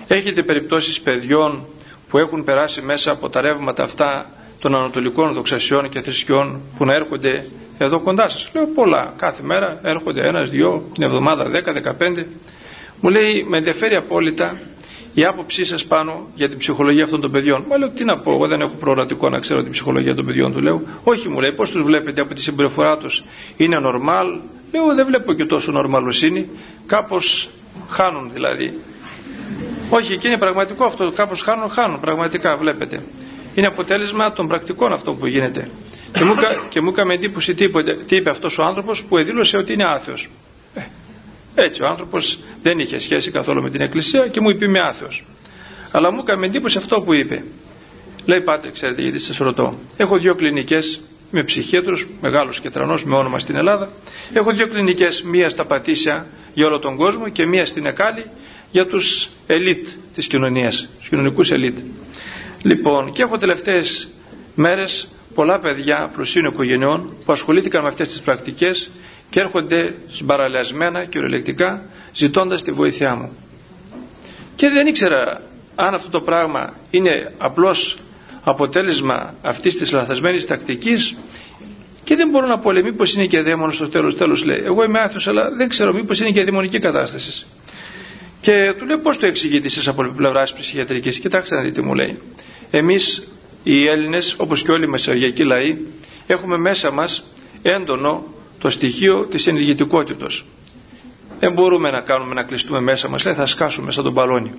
έχετε περιπτώσεις παιδιών που έχουν περάσει μέσα από τα ρεύματα αυτά των ανατολικών δοξασιών και θρησκειών που να έρχονται εδώ κοντά σας λέω πολλά κάθε μέρα έρχονται ένας, δυο, την εβδομάδα δέκα, δεκαπέντε μου λέει με ενδιαφέρει απόλυτα η άποψή σας πάνω για την ψυχολογία αυτών των παιδιών. Μα λέω τι να πω, εγώ δεν έχω προορατικό να ξέρω την ψυχολογία των παιδιών του. Λέω, Όχι μου λέει, πώς τους βλέπετε από τη συμπεριφορά τους, είναι normal. Λέω, δεν βλέπω και τόσο νορμαλοσύνη. Κάπως χάνουν δηλαδή. Όχι, και είναι πραγματικό αυτό. Κάπως χάνουν, χάνουν. Πραγματικά βλέπετε. Είναι αποτέλεσμα των πρακτικών αυτό που γίνεται. Και μου, και μου έκανε εντύπωση τι είπε, τι είπε αυτός ο άνθρωπος που εδήλωσε ότι είναι άθεος. Ε, έτσι ο άνθρωπος δεν είχε σχέση καθόλου με την εκκλησία και μου είπε είμαι άθεος. Αλλά μου έκανε εντύπωση αυτό που είπε. Λέει πάτε, ξέρετε γιατί σας ρωτώ. Έχω δύο κλινικές με ψυχίατρους, μεγάλος και τρανός με όνομα στην Ελλάδα. Έχω δύο κλινικές, μία στα Πατήσια για όλο τον κόσμο και μία στην Εκάλη για τους ελίτ της κοινωνίας, τους κοινωνικούς ελίτ. Λοιπόν, και έχω τελευταίες μέρες πολλά παιδιά πλουσίων οικογενειών που ασχολήθηκαν με αυτές τις πρακτικές και έρχονται συμπαραλιασμένα και ορελεκτικά ζητώντας τη βοήθειά μου. Και δεν ήξερα αν αυτό το πράγμα είναι απλώς αποτέλεσμα αυτής της λαθασμένης τακτικής και δεν μπορώ να πω λέει μήπως είναι και δαίμονος στο τέλος τέλος λέει εγώ είμαι άθιος αλλά δεν ξέρω μήπως είναι και δαιμονική κατάσταση και του λέω πώς το εξηγείτε εσείς από πλευρά ψυχιατρικής κοιτάξτε να δείτε μου λέει εμείς οι Έλληνες όπως και όλοι οι μεσαγειακοί λαοί έχουμε μέσα μας έντονο το στοιχείο της ενεργητικότητας. Δεν μπορούμε να κάνουμε να κλειστούμε μέσα μας, λέει, θα σκάσουμε σαν τον μπαλόνι.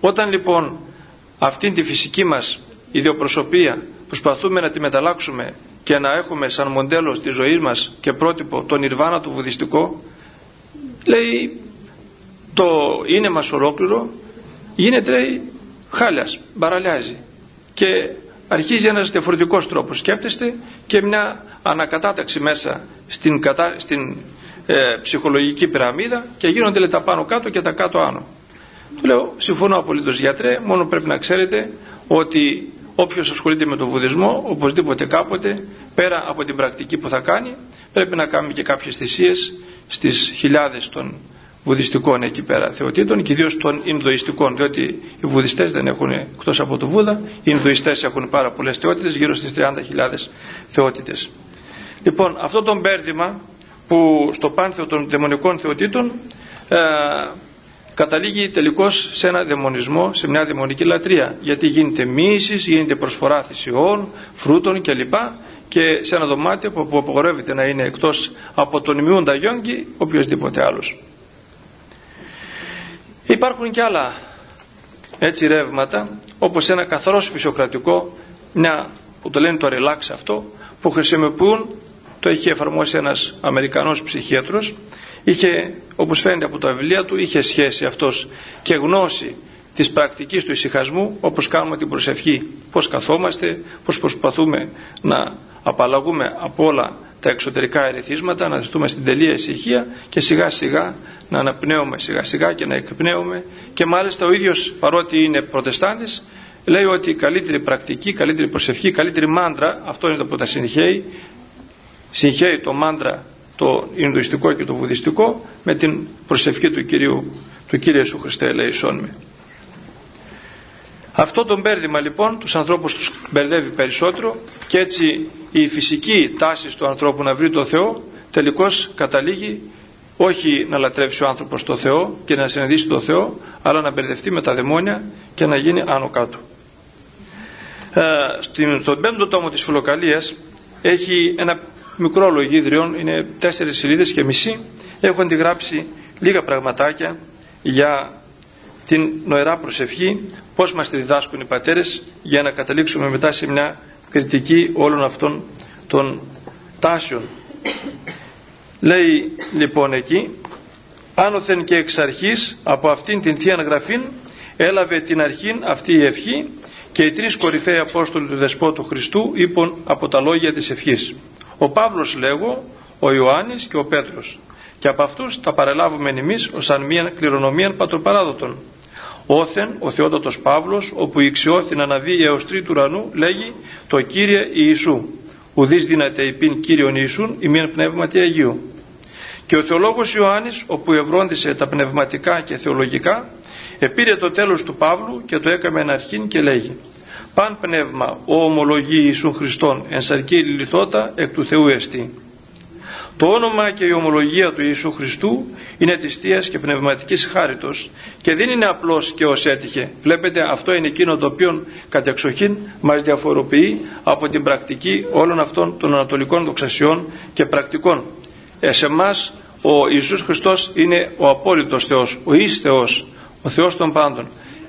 Όταν λοιπόν αυτήν τη φυσική μας ιδιοπροσωπία προσπαθούμε να τη μεταλλάξουμε και να έχουμε σαν μοντέλο στη ζωή μας και πρότυπο τον Ιρβάνα το βουδιστικό, λέει το είναι μας ολόκληρο, γίνεται λέει χάλιας, μπαραλιάζει και αρχίζει ένας διαφορετικός τρόπος σκέπτεστε και μια ανακατάταξη μέσα στην, κατα... στην ε, ψυχολογική πυραμίδα και γίνονται λέει, τα πάνω κάτω και τα κάτω άνω. Του λέω συμφωνώ απολύτως γιατρέ μόνο πρέπει να ξέρετε ότι όποιος ασχολείται με τον βουδισμό οπωσδήποτε κάποτε πέρα από την πρακτική που θα κάνει πρέπει να κάνει και κάποιες θυσίες στις χιλιάδες των βουδιστικών εκεί πέρα θεοτήτων και ιδίως των Ινδοιστικών, διότι οι βουδιστές δεν έχουν εκτός από το Βούδα, οι Ινδοιστές έχουν πάρα πολλές θεότητες, γύρω στις 30.000 θεότητες. Λοιπόν, αυτό το μπέρδημα που στο πάνθεο των δαιμονικών θεοτήτων ε, καταλήγει τελικώς σε ένα δαιμονισμό, σε μια δαιμονική λατρεία γιατί γίνεται μίσης, γίνεται προσφορά θυσιών, φρούτων κλπ και σε ένα δωμάτιο που απογορεύεται να είναι εκτός από τον ημιούντα γιόγκη οποιοδήποτε άλλος. Υπάρχουν και άλλα έτσι ρεύματα όπως ένα καθαρός φυσιοκρατικό μια που το λένε το relax αυτό που χρησιμοποιούν το είχε εφαρμόσει ένας Αμερικανός ψυχίατρος είχε όπως φαίνεται από τα βιβλία του είχε σχέση αυτός και γνώση της πρακτικής του ησυχασμού όπως κάνουμε την προσευχή πως καθόμαστε, πως προσπαθούμε να απαλλαγούμε από όλα τα εξωτερικά ερεθίσματα να ζητούμε στην τελεία ησυχία και σιγά σιγά να αναπνέουμε σιγά σιγά και να εκπνέουμε και μάλιστα ο ίδιος παρότι είναι προτεστάντης λέει ότι η καλύτερη πρακτική, η καλύτερη προσευχή, η καλύτερη μάντρα αυτό είναι το που τα συγχαίει συγχαίει το μάντρα το Ινδουιστικό και το Βουδιστικό με την προσευχή του Κυρίου του Κύριου Ιησού Χριστέ λέει με. Αυτό το μπέρδημα λοιπόν τους ανθρώπους τους μπερδεύει περισσότερο και έτσι η φυσική τάση του ανθρώπου να βρει το Θεό τελικώς καταλήγει όχι να λατρεύσει ο άνθρωπος το Θεό και να συναντήσει το Θεό αλλά να μπερδευτεί με τα δαιμόνια και να γίνει άνω κάτω. Ε, στον πέμπτο τόμο της Φιλοκαλίας έχει ένα μικρό λογίδριο, είναι τέσσερις σελίδες και μισή έχω αντιγράψει λίγα πραγματάκια για την νοερά προσευχή πώς μας τη διδάσκουν οι πατέρες για να καταλήξουμε μετά σε μια κριτική όλων αυτών των τάσεων. Λέει λοιπόν εκεί άνωθεν και εξ αρχής από αυτήν την Θεία Γραφήν έλαβε την αρχήν αυτή η ευχή και οι τρεις κορυφαίοι Απόστολοι του Δεσπότου Χριστού είπαν από τα λόγια της ευχής. Ο Παύλος λέγω, ο Ιωάννης και ο Πέτρος. Και από αυτούς τα παρελάβουμε εμείς ως αν μία κληρονομία πατροπαράδοτων Όθεν ο Θεότατος Παύλος όπου ηξιώθη να αναβεί έως τρίτου ουρανού λέγει το Κύριε Ιησού ουδείς δύναται υπήν Κύριον Ιησούν ημίαν πνεύματι Αγίου και ο θεολόγος Ιωάννης όπου ευρόντισε τα πνευματικά και θεολογικά επήρε το τέλος του Παύλου και το έκαμε αρχήν και λέγει Παν πνεύμα ο ομολογεί Ιησούν Χριστόν εν σαρκή λιθότα εκ του Θεού εστί το όνομα και η ομολογία του Ιησού Χριστού είναι της Θείας και πνευματικής χάριτος και δεν είναι απλώς και ως έτυχε. Βλέπετε αυτό είναι εκείνο το οποίο κατεξοχήν μας διαφοροποιεί από την πρακτική όλων αυτών των ανατολικών δοξασιών και πρακτικών. Ε, σε εμάς ο Ιησούς Χριστός είναι ο απόλυτος Θεός, ο εις Θεός, ο Θεός των πάντων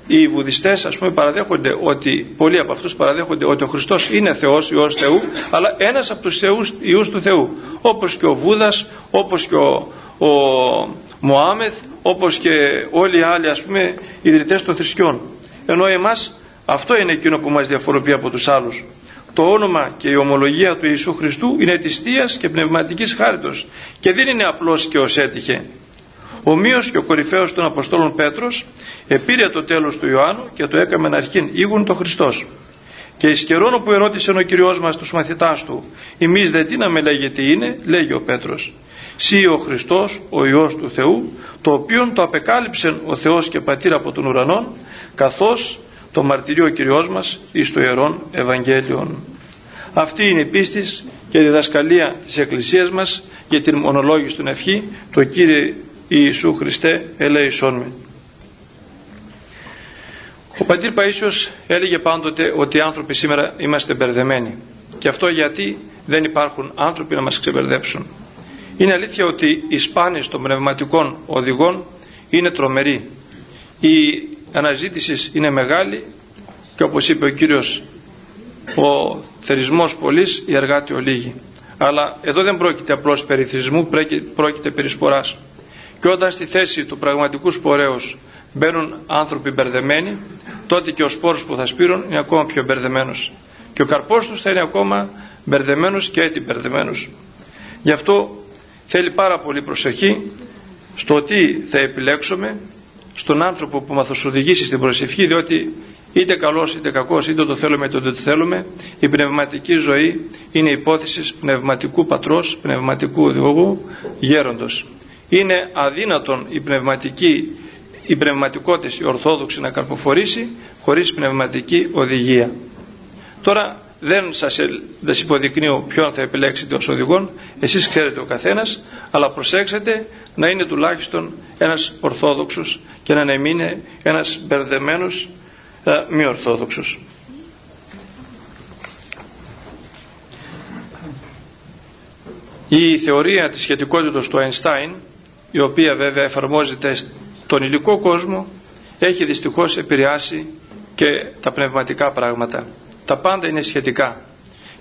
οι βουδιστές ας πούμε παραδέχονται ότι πολλοί από αυτούς παραδέχονται ότι ο Χριστός είναι Θεός, Υιός Θεού αλλά ένας από τους θεούς, Υιούς του Θεού. Όπως και ο Βούδας, όπως και ο, ο Μωάμεθ όπως και όλοι οι άλλοι ας πούμε ιδρυτές των θρησκειών. Ενώ εμάς αυτό είναι εκείνο που μας διαφοροποιεί από τους άλλους. Το όνομα και η ομολογία του Ιησού Χριστού είναι της Θείας και πνευματικής χάριτος και δεν είναι απλώς και ως έτυχε. Ομοίως και ο κορυφαίος των Αποστόλων Πέτρος επήρε το τέλος του Ιωάννου και το έκαμε να αρχήν ήγουν το Χριστός. Και εις καιρόν που ερώτησε ο Κυριός μας τους μαθητάς του «Εμείς δε τι να με λέγε τι είναι» λέγει ο Πέτρος «Σύ ο Χριστός, ο Υιός του Θεού, το οποίον το απεκάλυψε ο Θεός και Πατήρ από τον ουρανόν, καθώς το μαρτυρεί ο Κυριός μας εις το Ιερόν Ευαγγέλιον». Αυτή είναι η πίστη και η διδασκαλία της Εκκλησίας μας για την μονολόγηση του ευχή, το Κύριε Ιησού Χριστέ ελέησόν με. Ο Παντήρ Παΐσιος έλεγε πάντοτε ότι οι άνθρωποι σήμερα είμαστε μπερδεμένοι και αυτό γιατί δεν υπάρχουν άνθρωποι να μας ξεμπερδέψουν. Είναι αλήθεια ότι οι σπάνιες των πνευματικών οδηγών είναι τρομεροί. Η αναζήτηση είναι μεγάλη και όπως είπε ο Κύριος ο θερισμός πολλής, η εργάτη ολίγη. Αλλά εδώ δεν πρόκειται απλώς περί θρησμού, πρόκειται περί σποράς. Και όταν στη θέση του πραγματικού σπορέως μπαίνουν άνθρωποι μπερδεμένοι, τότε και ο σπόρος που θα σπείρουν είναι ακόμα πιο μπερδεμένος. Και ο καρπός τους θα είναι ακόμα μπερδεμένος και έτσι μπερδεμένος. Γι' αυτό θέλει πάρα πολύ προσοχή στο τι θα επιλέξουμε, στον άνθρωπο που μας θα οδηγήσει στην προσευχή, διότι είτε καλός είτε κακός, είτε το θέλουμε είτε δεν το θέλουμε, η πνευματική ζωή είναι υπόθεσης πνευματικού πατρός, πνευματικού οδηγού, γέροντος είναι αδύνατον η πνευματική η πνευματικότητα η ορθόδοξη να καρποφορήσει χωρίς πνευματική οδηγία. Τώρα δεν σας, δεν υποδεικνύω ποιον θα επιλέξετε ως οδηγόν, εσείς ξέρετε ο καθένας, αλλά προσέξτε να είναι τουλάχιστον ένας ορθόδοξος και να μην είναι ένας μπερδεμένος ε, μη ορθόδοξος. Η θεωρία της σχετικότητας του Αϊνστάιν η οποία βέβαια εφαρμόζεται στον υλικό κόσμο έχει δυστυχώς επηρεάσει και τα πνευματικά πράγματα. Τα πάντα είναι σχετικά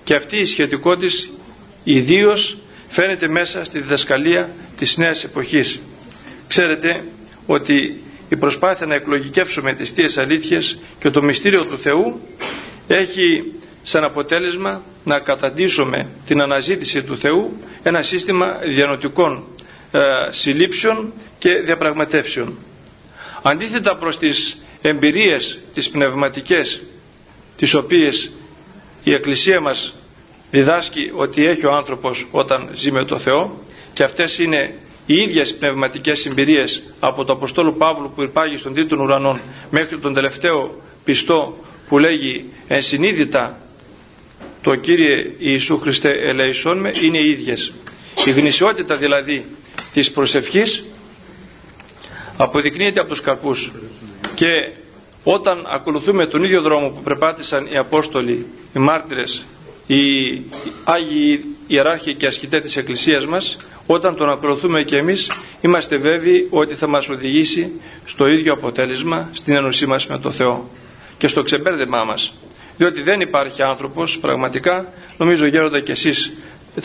και αυτή η σχετικότητα ιδίως φαίνεται μέσα στη διδασκαλία της νέας εποχής. Ξέρετε ότι η προσπάθεια να εκλογικεύσουμε τις θείες αλήθειες και το μυστήριο του Θεού έχει σαν αποτέλεσμα να καταντήσουμε την αναζήτηση του Θεού ένα σύστημα διανοτικών ε, συλλήψεων και διαπραγματεύσεων. Αντίθετα προς τις εμπειρίες τις πνευματικές τις οποίες η Εκκλησία μας διδάσκει ότι έχει ο άνθρωπος όταν ζει με το Θεό και αυτές είναι οι ίδιες πνευματικές εμπειρίες από το Αποστόλου Παύλου που υπάγει στον τρίτον ουρανών μέχρι τον τελευταίο πιστό που λέγει ενσυνείδητα το Κύριε Ιησού Χριστέ ελέησόν με είναι οι ίδιες. Η γνησιότητα δηλαδή της προσευχής αποδεικνύεται από τους καρπούς. Και όταν ακολουθούμε τον ίδιο δρόμο που πρεπάτησαν οι Απόστολοι, οι μάρτυρες, οι Άγιοι Ιεράρχοι και ασκητές της Εκκλησίας μας όταν τον ακολουθούμε και εμείς είμαστε βέβαιοι ότι θα μας οδηγήσει στο ίδιο αποτέλεσμα στην ένωσή μας με το Θεό και στο ξεμπέρδεμά μας. Διότι δεν υπάρχει άνθρωπος πραγματικά νομίζω γέροντα και εσείς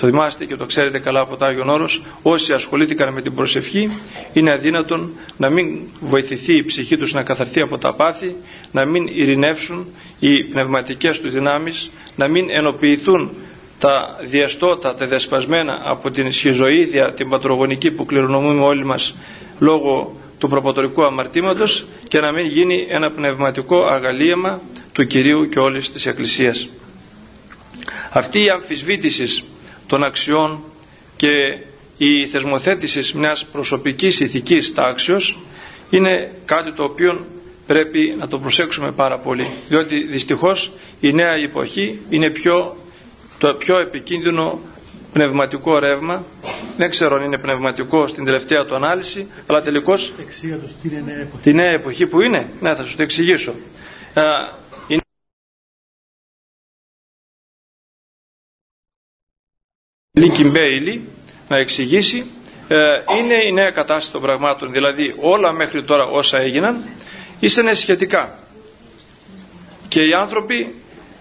το θυμάστε και το ξέρετε καλά από το Άγιον Όρος όσοι ασχολήθηκαν με την προσευχή είναι αδύνατον να μην βοηθηθεί η ψυχή τους να καθαρθεί από τα πάθη να μην ειρηνεύσουν οι πνευματικές τους δυνάμεις να μην ενοποιηθούν τα διαστότα, τα δεσπασμένα από την σχιζοίδια, την πατρογονική που κληρονομούμε όλοι μας λόγω του προπατορικού αμαρτήματος και να μην γίνει ένα πνευματικό αγαλίαμα του Κυρίου και όλης της Εκκλησίας. Αυτή η αμφισβήτηση των αξιών και η θεσμοθέτησης μιας προσωπικής ηθικής τάξεως είναι κάτι το οποίο πρέπει να το προσέξουμε πάρα πολύ διότι δυστυχώς η νέα εποχή είναι πιο, το πιο επικίνδυνο πνευματικό ρεύμα. Δεν ξέρω αν είναι πνευματικό στην τελευταία του ανάλυση αλλά τελικώς τη νέα εποχή που είναι ναι θα σου το εξηγήσω Λίκιν Μπέιλι να εξηγήσει ε, είναι η νέα κατάσταση των πραγμάτων δηλαδή όλα μέχρι τώρα όσα έγιναν ήσαν σχετικά. Και οι άνθρωποι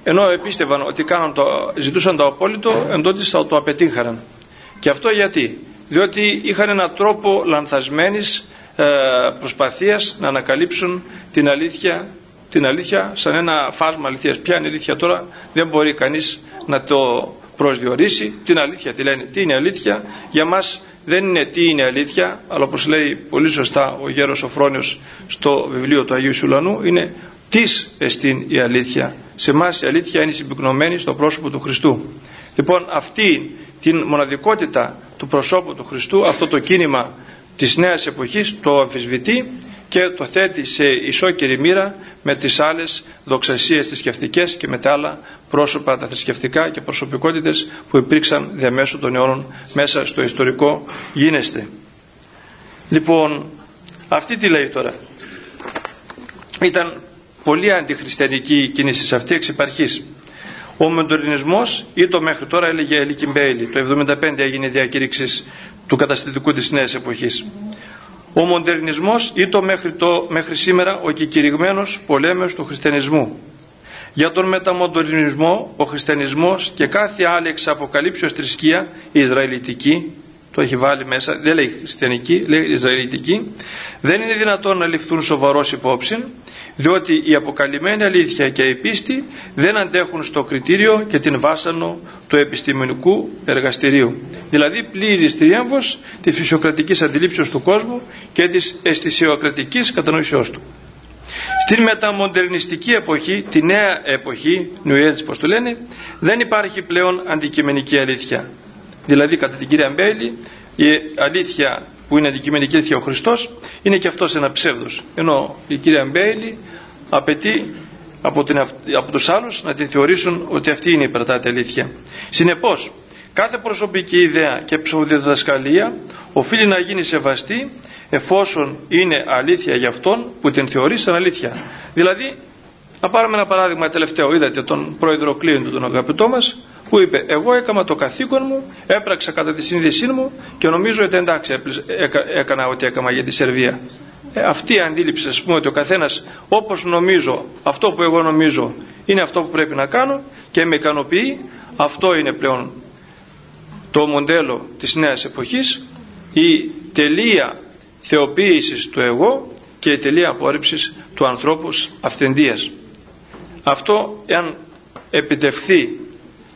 ενώ επίστευαν ότι κάναν το, ζητούσαν το απόλυτο εντότοις θα το απετύχαραν. Και αυτό γιατί; Διότι είχαν έναν τρόπο λανθασμένης ε, προσπαθίας να ανακαλύψουν την αλήθεια την αλήθεια σαν ένα φάσμα αληθείας. Ποια είναι η αλήθεια τώρα δεν μπορεί κανείς να το προσδιορίσει. Την αλήθεια τι λένε. Τι είναι αλήθεια; Για μας δεν είναι τι είναι αλήθεια αλλά όπως λέει πολύ σωστά ο γέρος Σοφρόνιος στο βιβλίο του Αγίου Σουλανού είναι τις εστίν η αλήθεια σε εμά η αλήθεια είναι συμπυκνωμένη στο πρόσωπο του Χριστού. Λοιπόν αυτή την μοναδικότητα του προσώπου του Χριστού αυτό το κίνημα της νέας εποχής το αμφισβητεί και το θέτει σε ισόκαιρη μοίρα με τις άλλες δοξασίες θρησκευτικές και με τα άλλα πρόσωπα τα θρησκευτικά και προσωπικότητες που υπήρξαν διαμέσου των αιώνων μέσα στο ιστορικό γίνεστε. Λοιπόν, αυτή τι λέει τώρα. Ήταν πολύ αντιχριστιανική η κίνηση σε αυτή εξ υπαρχής. Ο μοντορινισμός ή το μέχρι τώρα έλεγε Ελίκη Μπέιλι. Το 1975 έγινε η διακήρυξη του καταστητικού της νέας εποχής ο μοντερνισμός ή το μέχρι, το μέχρι σήμερα ο κηρυγμένος πολέμος του χριστιανισμού. Για τον μεταμοντερνισμό, ο χριστιανισμός και κάθε άλλη εξαποκαλύψεως θρησκεία, η Ισραηλιτική, το έχει βάλει μέσα, δεν λέει χριστιανική, λέει Ισραηλιτική, δεν είναι δυνατόν να ληφθούν σοβαρός υπόψη, διότι η αποκαλυμμένη αλήθεια και η πίστη δεν αντέχουν στο κριτήριο και την βάσανο του επιστημονικού εργαστηρίου. Δηλαδή πλήρης τριέμβος της φυσιοκρατικής αντιλήψεως του κόσμου και της αισθησιοκρατικής κατανοήσεώς του. Στην μεταμοντερνιστική εποχή, τη νέα εποχή, New πως το λένε, δεν υπάρχει πλέον αντικειμενική αλήθεια. Δηλαδή κατά την κυρία Μπέλη η αλήθεια που είναι αντικειμενική αλήθεια ο Χριστός είναι και αυτός ένα ψεύδος. Ενώ η κυρία Μπέιλι απαιτεί από, την, από τους άλλους να την θεωρήσουν ότι αυτή είναι η πρατάτη αλήθεια. Συνεπώς, κάθε προσωπική ιδέα και ψευδιδασκαλία οφείλει να γίνει σεβαστή εφόσον είναι αλήθεια για αυτόν που την θεωρεί σαν αλήθεια. Δηλαδή, να πάρουμε ένα παράδειγμα τελευταίο. Είδατε τον πρόεδρο Κλίντον, τον αγαπητό μας, που είπε εγώ έκανα το καθήκον μου, έπραξα κατά τη σύνδεσή μου και νομίζω ότι εντάξει έκανα ό,τι έκανα για τη Σερβία. Ε, αυτή η αντίληψη ας πούμε ότι ο καθένας όπως νομίζω αυτό που εγώ νομίζω είναι αυτό που πρέπει να κάνω και με ικανοποιεί αυτό είναι πλέον το μοντέλο της νέας εποχής η τελεία θεοποίησης του εγώ και η τελεία απόρριψης του ανθρώπους αυθεντίας. Αυτό εάν επιτευχθεί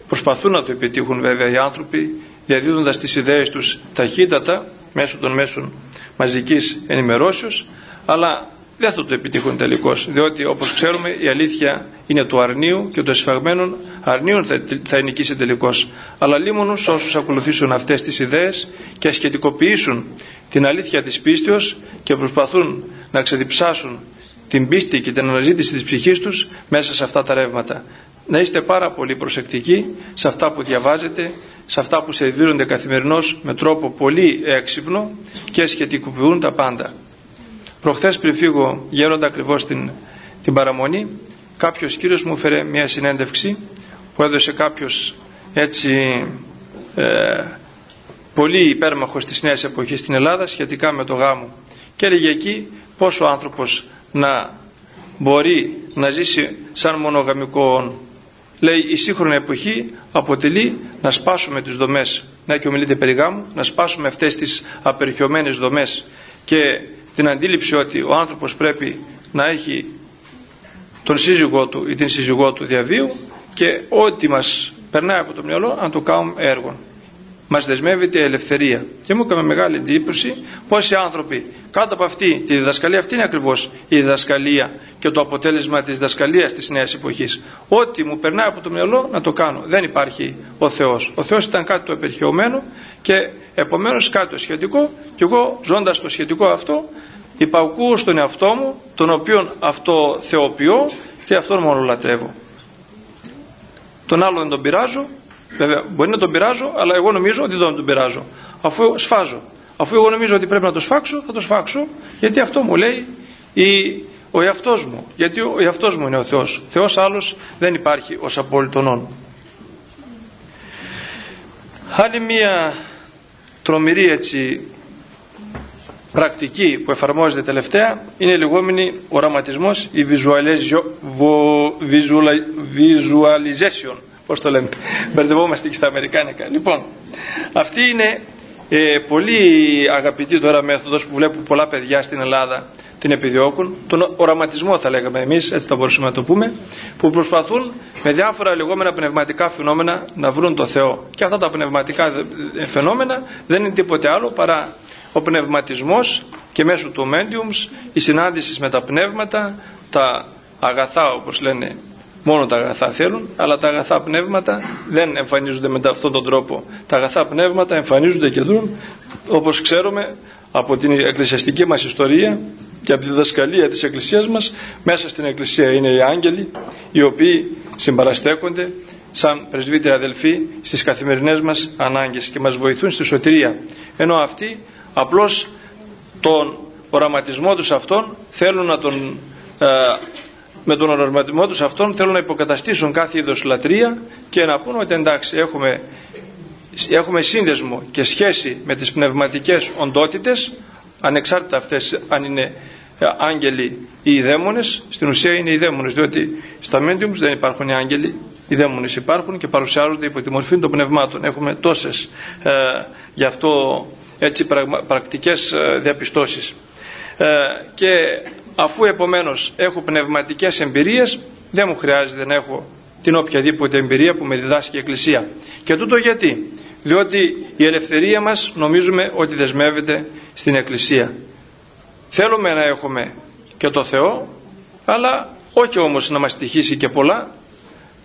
προσπαθούν να το επιτύχουν βέβαια οι άνθρωποι διαδίδοντας τις ιδέες τους ταχύτατα μέσω των μέσων μαζικής ενημερώσεως αλλά δεν θα το επιτύχουν τελικώς. Διότι όπως ξέρουμε η αλήθεια είναι του αρνίου και το εσφαγμένων αρνίων θα, θα νικήσει τελικώς. Αλλά λίμωνος όσους ακολουθήσουν αυτές τις ιδέες και σχετικοποιήσουν την αλήθεια της πίστεως και προσπαθούν να ξεδιψάσουν την πίστη και την αναζήτηση της ψυχής τους μέσα σε αυτά τα ρεύματα. Να είστε πάρα πολύ προσεκτικοί σε αυτά που διαβάζετε, σε αυτά που σερβίρονται καθημερινώς με τρόπο πολύ έξυπνο και σχετικοποιούν τα πάντα. Προχθές πριν φύγω γέροντα ακριβώς την, την παραμονή κάποιος κύριος μου έφερε μια συνέντευξη που έδωσε κάποιος έτσι ε, πολύ υπέρμαχος της νέας εποχής στην Ελλάδα σχετικά με το γάμο και έλεγε εκεί πόσο ο άνθρωπος να μπορεί να ζήσει σαν μονογαμικό λέει η σύγχρονη εποχή αποτελεί να σπάσουμε τις δομές να και ομιλείται περί γάμου να σπάσουμε αυτές τις απερχιωμένες δομές και την αντίληψη ότι ο άνθρωπος πρέπει να έχει τον σύζυγό του ή την σύζυγό του διαβίου και ό,τι μας περνάει από το μυαλό να το κάνουμε έργο. Μας δεσμεύεται η ελευθερία. Και μου έκανε μεγάλη εντύπωση πόσοι άνθρωποι κάτω από αυτή τη διδασκαλία, αυτή είναι ακριβώς η διδασκαλία και το αποτέλεσμα της διδασκαλίας της νέας εποχής. Ό,τι μου περνάει από το μυαλό να το κάνω. Δεν υπάρχει ο Θεός. Ο Θεός ήταν κάτι το απερχαιωμένο και επομένως κάτι το σχετικό και εγώ ζώντας το σχετικό αυτό υπακούω στον εαυτό μου τον οποίον αυτό θεοποιώ και αυτόν μόνο λατρεύω. Τον άλλο δεν τον πειράζω, βέβαια μπορεί να τον πειράζω, αλλά εγώ νομίζω ότι δεν τον πειράζω. Αφού σφάζω, αφού εγώ νομίζω ότι πρέπει να το σφάξω, θα το σφάξω, γιατί αυτό μου λέει η, ο εαυτός μου. Γιατί ο εαυτός μου είναι ο Θεός. Θεός άλλος δεν υπάρχει ως απόλυτον Άλλη μία τρομερή έτσι πρακτική που εφαρμόζεται τελευταία είναι η λεγόμενη οραματισμός η visualization πώς το λέμε; Μπερδευόμαστε και στα αμερικάνικα λοιπόν αυτή είναι ε, πολύ αγαπητή τώρα μέθοδος που βλέπω πολλά παιδιά στην Ελλάδα την επιδιώκουν, τον οραματισμό θα λέγαμε εμείς, έτσι θα μπορούσαμε να το πούμε, που προσπαθούν με διάφορα λεγόμενα πνευματικά φαινόμενα να βρουν το Θεό. Και αυτά τα πνευματικά φαινόμενα δεν είναι τίποτε άλλο παρά ο πνευματισμός και μέσω του mediums η συνάντηση με τα πνεύματα, τα αγαθά όπως λένε μόνο τα αγαθά θέλουν, αλλά τα αγαθά πνεύματα δεν εμφανίζονται με αυτόν τον τρόπο. Τα αγαθά πνεύματα εμφανίζονται και δουν όπως ξέρουμε από την εκκλησιαστική μας ιστορία και από τη διδασκαλία της Εκκλησίας μας μέσα στην Εκκλησία είναι οι άγγελοι οι οποίοι συμπαραστέκονται σαν πρεσβύτεροι αδελφοί στις καθημερινές μας ανάγκες και μας βοηθούν στη σωτηρία ενώ αυτοί απλώς τον οραματισμό τους αυτόν θέλουν να τον ε, με τον οραματισμό τους αυτόν θέλουν να υποκαταστήσουν κάθε είδος λατρεία και να πούν ότι εντάξει έχουμε, έχουμε σύνδεσμο και σχέση με τις πνευματικές οντότητες ανεξάρτητα αυτές αν είναι ε, άγγελοι ή οι δαίμονες. Στην ουσία είναι οι δαίμονες διότι στα mediums δεν υπάρχουν οι άγγελοι οι δαίμονες υπάρχουν και παρουσιάζονται υπό τη μορφή των πνευμάτων. Έχουμε τόσες ε, γι' αυτό έτσι πρακτικές ε, διαπιστώσεις. Ε, και αφού επομένως έχω πνευματικές εμπειρίες δεν μου χρειάζεται να έχω την οποιαδήποτε εμπειρία που με διδάσκει η Εκκλησία. Και τούτο γιατί. Διότι η ελευθερία μας νομίζουμε ότι δεσμεύεται στην Εκκλησία. Θέλουμε να έχουμε και το Θεό αλλά όχι όμως να μας τυχήσει και πολλά.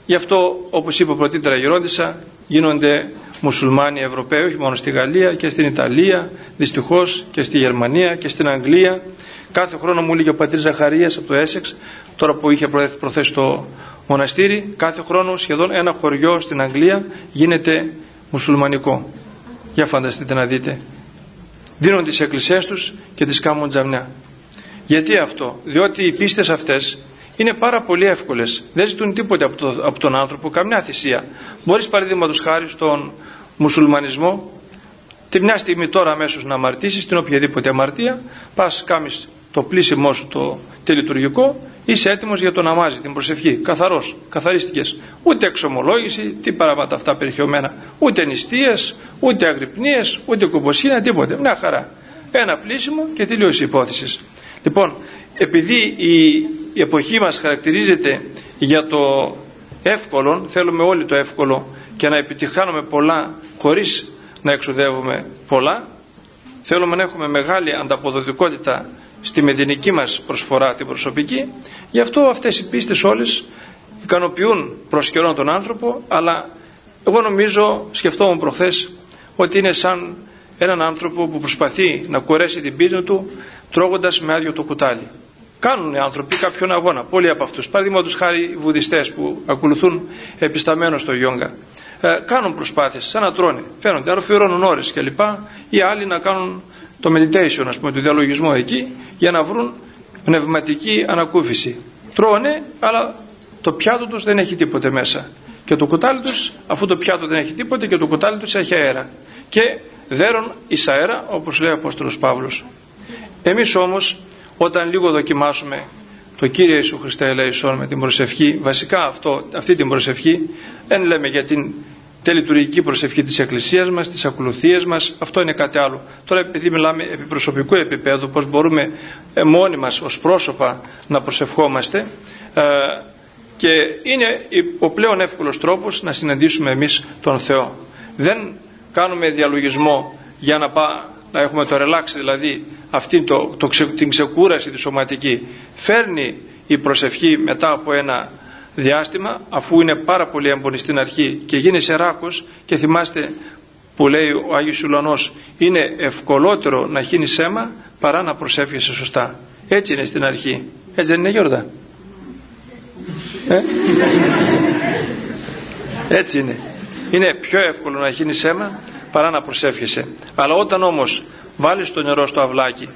Γι' αυτό όπως είπε πρωτήτερα Γερόντισσα γίνονται μουσουλμάνοι Ευρωπαίοι όχι μόνο στη Γαλλία και στην Ιταλία δυστυχώς και στη Γερμανία και στην Αγγλία κάθε χρόνο μου έλεγε ο πατήρ Ζαχαρίας από το Έσεξ τώρα που είχε προθέσει το μοναστήρι κάθε χρόνο σχεδόν ένα χωριό στην Αγγλία γίνεται μουσουλμανικό για φανταστείτε να δείτε δίνουν τις εκκλησίες τους και τις κάνουν τζαμνιά γιατί αυτό; Διότι οι πίστες αυτές είναι πάρα πολύ εύκολες. Δεν ζητούν τίποτε από, το, από τον άνθρωπο, καμιά θυσία. Μπορείς παραδείγματος χάρη στον μουσουλμανισμό, τη μια στιγμή τώρα αμέσως να αμαρτήσεις την οποιαδήποτε αμαρτία, πας κάνει το πλήσιμό σου το τελειτουργικό, είσαι έτοιμος για το ναμάζι, την προσευχή. Καθαρός, καθαρίστηκες. Ούτε εξομολόγηση, τι παράματα αυτά περιχειωμένα. Ούτε νηστείες, ούτε αγρυπνίες, ούτε κουμποσύνη, τίποτε. Μια χαρά. Ένα πλήσιμο και τελείωσε η υπόθεσης. Λοιπόν, επειδή η εποχή μας χαρακτηρίζεται για το εύκολο, θέλουμε όλοι το εύκολο και να επιτυχάνουμε πολλά χωρίς να εξοδεύουμε πολλά, θέλουμε να έχουμε μεγάλη ανταποδοτικότητα στη μεδινική μας προσφορά την προσωπική, γι' αυτό αυτές οι πίστες όλες ικανοποιούν προς καιρόν τον άνθρωπο, αλλά εγώ νομίζω, σκεφτόμουν προχθές, ότι είναι σαν έναν άνθρωπο που προσπαθεί να κουρέσει την πίστη του τρώγοντας με άδειο το κουτάλι. Κάνουν οι άνθρωποι κάποιον αγώνα, πολλοί από αυτούς. Παραδείγματος χάρη οι βουδιστές που ακολουθούν επισταμένως στο γιόγκα. Ε, κάνουν προσπάθειες, σαν να τρώνε. Φαίνονται, αρροφηρώνουν ώρες κλπ. Ή άλλοι να κάνουν το meditation, ας πούμε, το διαλογισμό εκεί, για να βρουν πνευματική ανακούφιση. Τρώνε, αλλά το πιάτο τους δεν έχει τίποτε μέσα. Και το κουτάλι τους, αφού το πιάτο δεν έχει τίποτε και το κουτάλι τους έχει αέρα. Και δέρον εις αέρα, όπως λέει ο Απόστολος Παύλος. Εμείς όμως, όταν λίγο δοκιμάσουμε το Κύριε Ιησού Χριστέ ελέησόν με την προσευχή, βασικά αυτό, αυτή την προσευχή, δεν λέμε για την τελειτουργική προσευχή της Εκκλησίας μας, τις ακολουθίες μας, αυτό είναι κάτι άλλο. Τώρα επειδή μιλάμε επί προσωπικού επίπεδου, πώς μπορούμε ε, μόνοι μας ως πρόσωπα να προσευχόμαστε, ε, και είναι ο πλέον εύκολος τρόπος να συναντήσουμε εμείς τον Θεό. Δεν κάνουμε διαλογισμό για να, πά, να έχουμε το relax, δηλαδή αυτή το, το, την ξεκούραση τη σωματική. Φέρνει η προσευχή μετά από ένα διάστημα, αφού είναι πάρα πολύ έμπονη στην αρχή και γίνει σε ράκος και θυμάστε που λέει ο Άγιος Ουλανός είναι ευκολότερο να χύνει αίμα παρά να προσεύχεσαι σωστά. Έτσι είναι στην αρχή. Έτσι δεν είναι Γιώργα. Ε; Έτσι είναι. Είναι πιο εύκολο να γίνει αίμα παρά να προσεύχεσαι. Αλλά όταν όμως βάλεις το νερό στο αυλάκι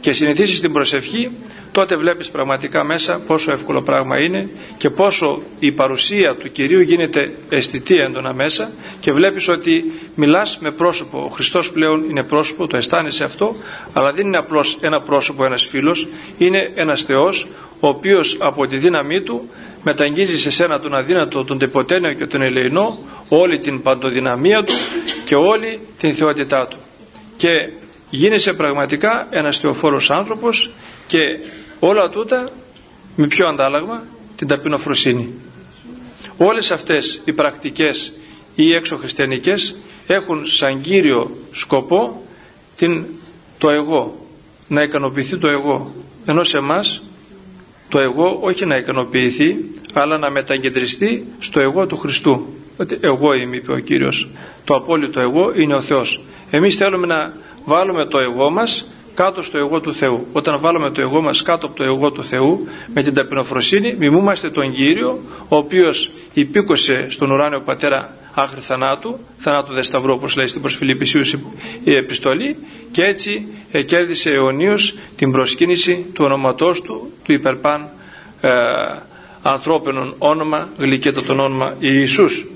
και συνηθίσεις την προσευχή, τότε βλέπεις πραγματικά μέσα πόσο εύκολο πράγμα είναι και πόσο η παρουσία του Κυρίου γίνεται αισθητή έντονα μέσα και βλέπεις ότι μιλάς με πρόσωπο. Ο Χριστός πλέον είναι πρόσωπο, το αισθάνεσαι αυτό, αλλά δεν είναι απλώς ένα πρόσωπο, ένας φίλος, είναι ένας Θεός ο οποίος από τη δύναμή του μεταγγίζει σε σένα τον αδύνατο, τον τεποτένιο και τον ελεηνό όλη την παντοδυναμία του και όλη την θεότητά του και γίνεσαι πραγματικά ένας θεοφόρος άνθρωπος και όλα τούτα με ποιο αντάλλαγμα την ταπεινοφροσύνη. Όλες αυτές οι πρακτικές ή εξωχριστιανικές έχουν σαν κύριο σκοπό την, το εγώ να ικανοποιηθεί το εγώ. Ενώ σε εμάς το εγώ όχι να ικανοποιηθεί αλλά να μεταγκεντριστεί στο εγώ του Χριστού. Ότι εγώ είμαι είπε ο Κύριος. Το απόλυτο εγώ είναι ο Θεός. Εμείς θέλουμε να βάλουμε το εγώ μας κάτω στο εγώ του Θεού όταν βάλουμε το εγώ μας κάτω από το εγώ του Θεού με την ταπεινοφροσύνη μιμούμαστε τον Κύριο ο οποίος υπήκωσε στον ουράνιο πατέρα άχρη θανάτου, θανάτου δε σταυρού όπως λέει στην προς Φιλιππισίους η επιστολή και έτσι κέρδισε αιωνίως την προσκύνηση του ονοματός του, του υπερπάν ε, ανθρώπινων όνομα, γλυκέτατον όνομα Ιησούς.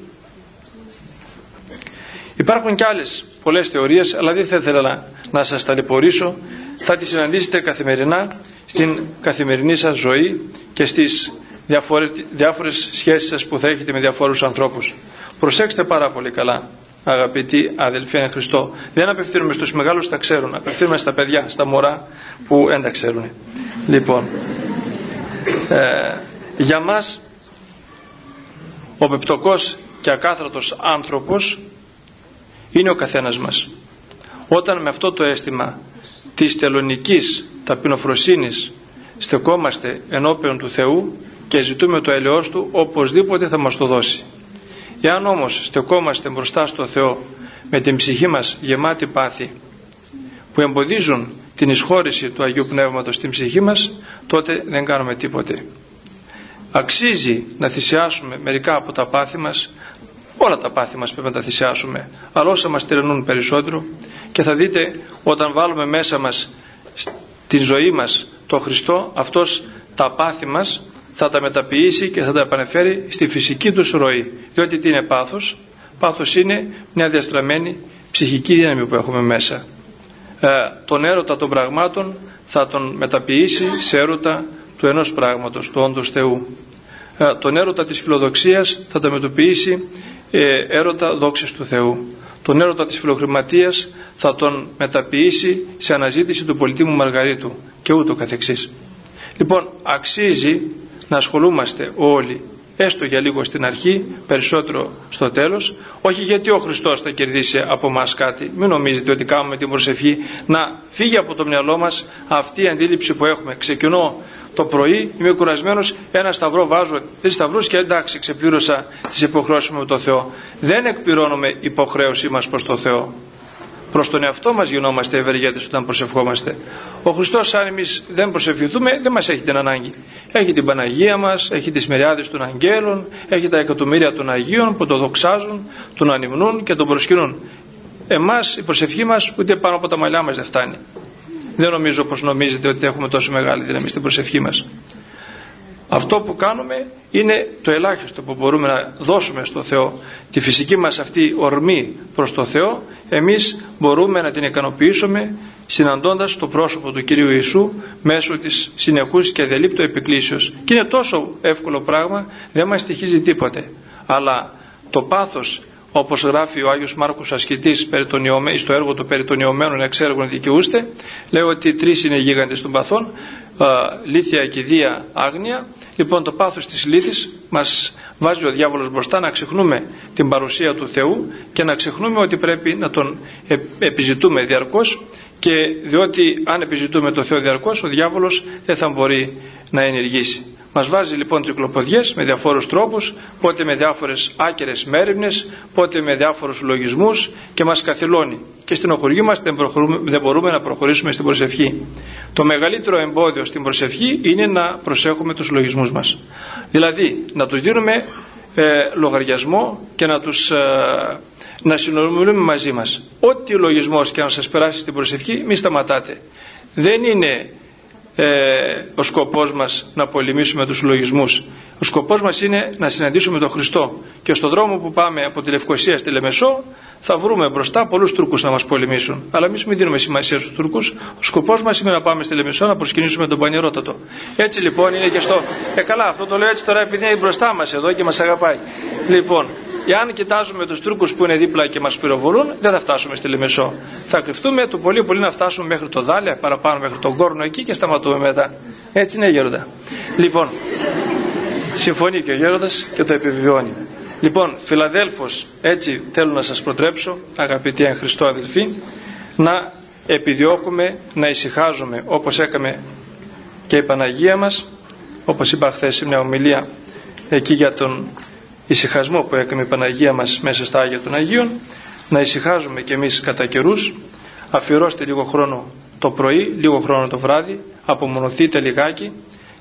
Υπάρχουν και άλλες πολλές θεωρίες, αλλά δεν θα ήθελα να, να σας ταλαιπωρήσω. Θα τις συναντήσετε καθημερινά στην καθημερινή σας ζωή και στις διάφορες, διάφορες σχέσεις σας που θα έχετε με διαφόρους ανθρώπους. Προσέξτε πάρα πολύ καλά αγαπητοί αδελφοί εν Χριστώ. Δεν απευθύνουμε στους μεγάλους τα ξέρουν, απευθύνουμε στα παιδιά, στα μωρά που δεν τα ξέρουν. Λοιπόν, ε, για μας ο πεπτοκός και ακάθρατος άνθρωπος είναι ο καθένας μας. Όταν με αυτό το αίσθημα της τελωνικής ταπεινοφροσύνης στεκόμαστε ενώπιον του Θεού και ζητούμε το ελαιός Του οπωσδήποτε θα μας το δώσει. Εάν όμως στεκόμαστε μπροστά στο Θεό με την ψυχή μας γεμάτη πάθη που εμποδίζουν την εισχώρηση του Αγίου Πνεύματος στην ψυχή μας τότε δεν κάνουμε τίποτε. Αξίζει να θυσιάσουμε μερικά από τα πάθη μας όλα τα πάθη μας πρέπει να τα θυσιάσουμε αλλά όσα μας τρενούν περισσότερο και θα δείτε όταν βάλουμε μέσα μας την ζωή μας το Χριστό αυτός τα πάθη μας θα τα μεταποιήσει και θα τα επανεφέρει στη φυσική τους ροή. Διότι τι είναι πάθος; Πάθος είναι μια διαστραμμένη ψυχική δύναμη που έχουμε μέσα. Ε, τον έρωτα των πραγμάτων θα τον μεταποιήσει σε έρωτα του ενός πράγματος, του όντως Θεού. Ε, τον έρωτα της φιλοδοξίας θα τα μεταποιήσει ε, έρωτα δόξης του Θεού. Τον έρωτα της φιλοχρηματίας θα τον μεταποιήσει σε αναζήτηση του πολιτήμου Μαργαρίτου και ούτω καθεξής. Λοιπόν, αξίζει να ασχολούμαστε όλοι έστω για λίγο στην αρχή, περισσότερο στο τέλος, όχι γιατί ο Χριστός θα κερδίσει από μας κάτι. Μην νομίζετε ότι κάνουμε την προσευχή να φύγει από το μυαλό μας αυτή η αντίληψη που έχουμε. Ξεκινώ το πρωί, είμαι κουρασμένος, ένα σταυρό βάζω, τρεις σταυρούς και εντάξει, ξεπλήρωσα τις υποχρεώσεις μου με το Θεό. Δεν εκπληρώνουμε υποχρέωσή μας προς το Θεό. Προς τον εαυτό μας γινόμαστε ευεργέτες όταν προσευχόμαστε. Ο Χριστός, αν εμείς δεν προσευχηθούμε, δεν μας έχει την ανάγκη. Έχει την Παναγία μας, έχει τις μεριάδε των αγγέλων, έχει τα εκατομμύρια των Αγίων που τον δοξάζουν, τον ανυμνούν και τον προσκυνούν. Εμάς η προσευχή μας ούτε πάνω από τα μαλλιά μας δεν φτάνει. Δεν νομίζω πως νομίζετε ότι έχουμε τόσο μεγάλη δύναμη στην προσευχή μας. Αυτό που κάνουμε είναι το ελάχιστο που μπορούμε να δώσουμε στο Θεό. Τη φυσική μας αυτή ορμή προς το Θεό εμείς μπορούμε να την ικανοποιήσουμε συναντώντας το πρόσωπο του Κυρίου Ιησού μέσω της συνεχούς και δελήπτου επικλήσεως. Και είναι τόσο εύκολο πράγμα, δεν μας στοιχίζει τίποτε. Αλλά το πάθος όπως γράφει ο Άγιος Μάρκος Ασκητής στο έργο του περί των Ιωμένων εξέργων δικαιούστε λέει ότι τρεις είναι οι γίγαντες των παθών λύθια, κηδεία, άγνοια. Λοιπόν το πάθος της λύθης μας βάζει ο διάβολος μπροστά να ξεχνούμε την παρουσία του Θεού και να ξεχνούμε ότι πρέπει να τον επιζητούμε διαρκώς και διότι αν επιζητούμε τον Θεό διαρκώς ο διάβολος δεν θα μπορεί να ενεργήσει μας βάζει λοιπόν τρικλοποδιές με διαφόρους τρόπους, πότε με διάφορες άκερες μέρημνες, πότε με διάφορους λογισμούς και μας καθυλώνει. Και στην οχωργή μας δεν, δεν μπορούμε να προχωρήσουμε στην προσευχή. Το μεγαλύτερο εμπόδιο στην προσευχή είναι να προσέχουμε τους λογισμούς μας. Δηλαδή να τους δίνουμε ε, λογαριασμό και να τους... Ε, να συνομιλούμε μαζί μας. Ό,τι λογισμός και αν σας περάσει στην προσευχή, μη σταματάτε. Δεν είναι ε, ο σκοπός μας να πολεμήσουμε τους λογισμούς. Ο σκοπός μας είναι να συναντήσουμε τον Χριστό και στον δρόμο που πάμε από τη Λευκοσία στη Λεμεσό θα βρούμε μπροστά πολλούς Τούρκους να μας πολεμήσουν. Αλλά εμείς μην δίνουμε σημασία στους Τούρκους. Ο σκοπός μας είναι να πάμε στη Λεμεσό να προσκυνήσουμε τον Πανηρότατο. Έτσι λοιπόν είναι και στο... Ε καλά αυτό το λέω έτσι τώρα επειδή είναι μπροστά μας εδώ και μας αγαπάει. Λοιπόν, Εάν κοιτάζουμε τους Τούρκους που είναι δίπλα και μας πυροβολούν, δεν θα φτάσουμε στη Λεμεσό. Θα κρυφτούμε το πολύ πολύ να φτάσουμε μέχρι το Δάλια, παραπάνω μέχρι τον Κόρνο εκεί και σταματούμε μετά. Έτσι είναι γέροντα. Λοιπόν, συμφωνεί και ο γέροντας και το επιβεβαιώνει. Λοιπόν, Φιλαδέλφος, έτσι θέλω να σας προτρέψω, αγαπητοί εν Χριστώ αδελφοί, να επιδιώκουμε να ησυχάζουμε όπως έκαμε και η Παναγία μας, όπως είπα χθες σε μια ομιλία εκεί για τον ησυχασμό που έκανε η Παναγία μας μέσα στα Άγια των Αγίων να ησυχάζουμε κι εμείς κατά καιρούς αφιερώστε λίγο χρόνο το πρωί, λίγο χρόνο το βράδυ απομονωθείτε λιγάκι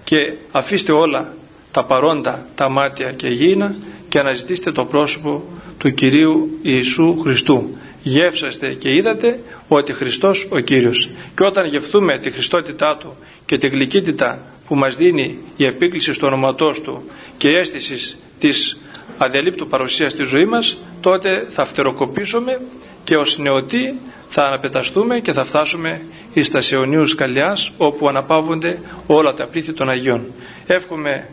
και αφήστε όλα τα παρόντα, τα μάτια και γήινα και αναζητήστε το πρόσωπο του Κυρίου Ιησού Χριστού. Γεύσαστε και είδατε ότι Χριστός ο Κύριος. Και όταν γευθούμε τη Χριστότητά Του και τη γλυκύτητα που μας δίνει η επίκληση στο όνοματός Του και η αίσθηση της αδελήπτου παρουσίας στη ζωή μας τότε θα φτεροκοπήσουμε και ως νεωτοί θα αναπεταστούμε και θα φτάσουμε εις τα αιωνίους Καλιάς όπου αναπαύονται όλα τα πλήθη των Αγίων. Εύχομαι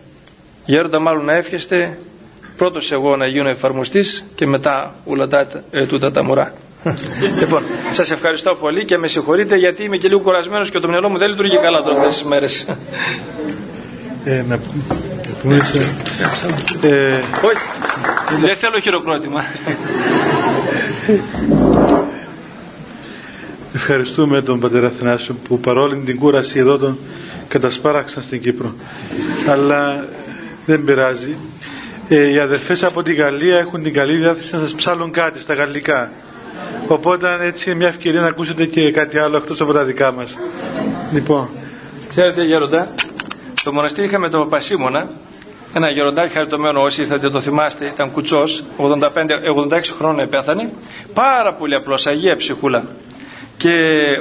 γέροντα μάλλον να εύχεστε πρώτος εγώ να γίνω εφαρμοστής και μετά ουλατά ε, τούτα τα μωρά. λοιπόν, σας ευχαριστώ πολύ και με συγχωρείτε γιατί είμαι και λίγο κουρασμένος και το μυαλό μου δεν λειτουργεί καλά τώρα αυτές τις μέρες. Ε, να ε, Όχι, δεν θέλω χειροκρότημα. Ευχαριστούμε τον πατέρα Αθηνάσιο που παρόλη την κούραση εδώ τον κατασπάραξαν στην Κύπρο. Αλλά δεν πειράζει. Ε, οι αδερφές από την Γαλλία έχουν την καλή διάθεση να σας ψάλουν κάτι στα γαλλικά. Οπότε έτσι είναι μια ευκαιρία να ακούσετε και κάτι άλλο εκτός από τα δικά μας. Λοιπόν. Ξέρετε Γεροντά, το μοναστήρι είχαμε τον Παπασίμωνα, ένα γεροντάκι χαριτωμένο όσοι ήρθατε το θυμάστε, ήταν κουτσός, 85-86 χρόνια πέθανε, πάρα πολύ απλός, αγία ψυχούλα. Και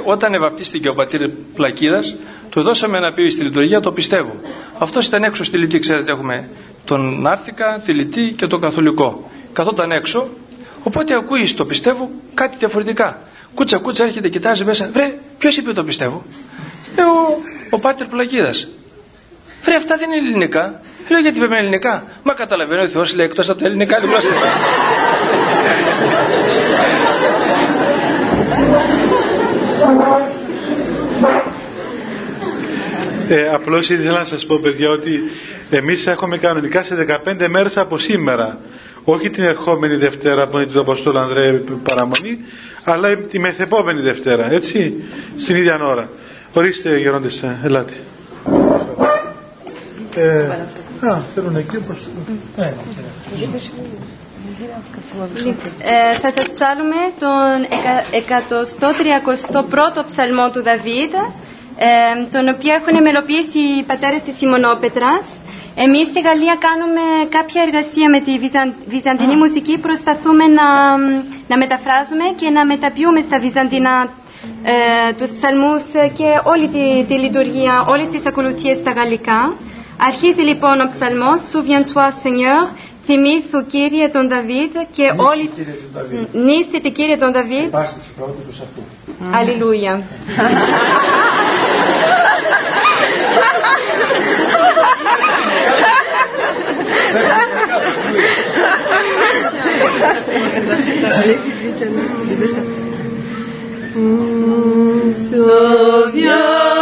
όταν ευαπτίστηκε ο πατήρ Πλακίδας, του δώσαμε να πει στη λειτουργία το πιστεύω. Αυτός ήταν έξω στη λυτή, ξέρετε, έχουμε τον Νάρθηκα, τη λυτή και τον Καθολικό. Καθόταν έξω, οπότε ακούει το πιστεύω κάτι διαφορετικά. Κούτσα κούτσα έρχεται, κοιτάζει μέσα, βρε, ποιος είπε το πιστεύω; Ε, ο, ο Πάτερ Πλακίδας. Βρε, αυτά δεν είναι ελληνικά. Λέω γιατί πρέπει να είναι ελληνικά. Μα καταλαβαίνω ο Θεός λέει εκτός από τα ελληνικά άλλη γλώσσα. Ε, απλώς ήθελα να σας πω παιδιά ότι εμείς έχουμε κανονικά σε 15 μέρες από σήμερα. Όχι την ερχόμενη Δευτέρα που είναι του Αποστόλου Ανδρέα παραμονή αλλά τη μεθεπόμενη Δευτέρα έτσι στην ίδια ώρα. Ορίστε γερόντες ελάτε. Ε, α, θέλουν εκεί όπως... Ε, ε, θα σας ψάλουμε τον 131ο ψαλμό του Δαβίδ, ε, τον οποίο έχουν μελοποιήσει οι πατέρες της Σιμωνόπετρας. Εμείς στη Γαλλία κάνουμε κάποια εργασία με τη βυζαντινή μουσική, προσπαθούμε να, να μεταφράζουμε και να μεταποιούμε στα βυζαντινά ε, τους ψαλμούς και όλη τη, τη λειτουργία, όλες τις ακολουθίες στα γαλλικά. Αρχίζει λοιπόν ο ψαλμός «Souviens-toi Seigneur» Θυμήθου Κύριε τον Δαβίδ και όλοι... Νίστητε Κύριε τον Δαβίδ. Αλληλούια. Souviens-toi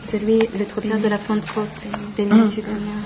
Celui, le trobillard de la Pentecôte, béni tu Seigneur.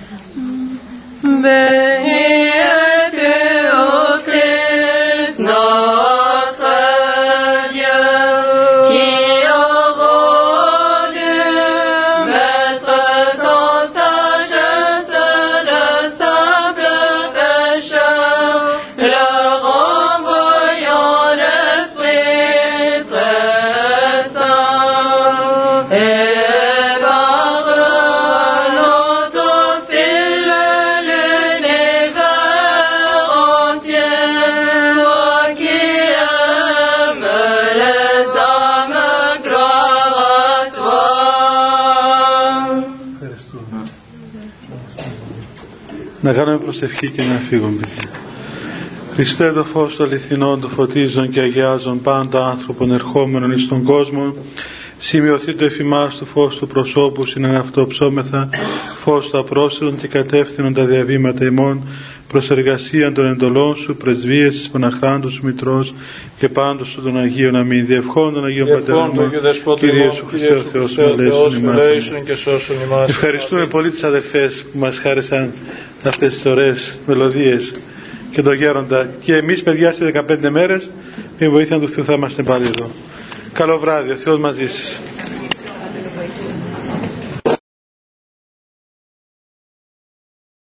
Προσευχή και να φύγουμε. Χριστέ το φως των αληθινών, το φωτίζον και αγιάζον πάντα άνθρωπον ερχόμενων εις τον κόσμο, σημειωθεί το εφημάς του φως του προσώπου, συνεν αυτό ψώμεθα, φως του απρόσιτων και κατεύθυνον τα διαβήματα ημών, προς εργασία των εντολών σου, πρεσβείες της Παναχράντου σου Μητρός και πάντως σου των Αγίων Αμήν. Διευχών των Αγίων Πατέρων Κύριε σου Χριστέ ο Θεός ημάς. Ευχαριστούμε πολύ τις αδερφές που μας χάρισαν αυτές τις ωραίες μελωδίες και τον γέροντα και εμείς παιδιά σε 15 μέρες με βοήθεια του Θεού θα είμαστε πάλι εδώ. Καλό βράδυ, ο Θεός μαζί σας.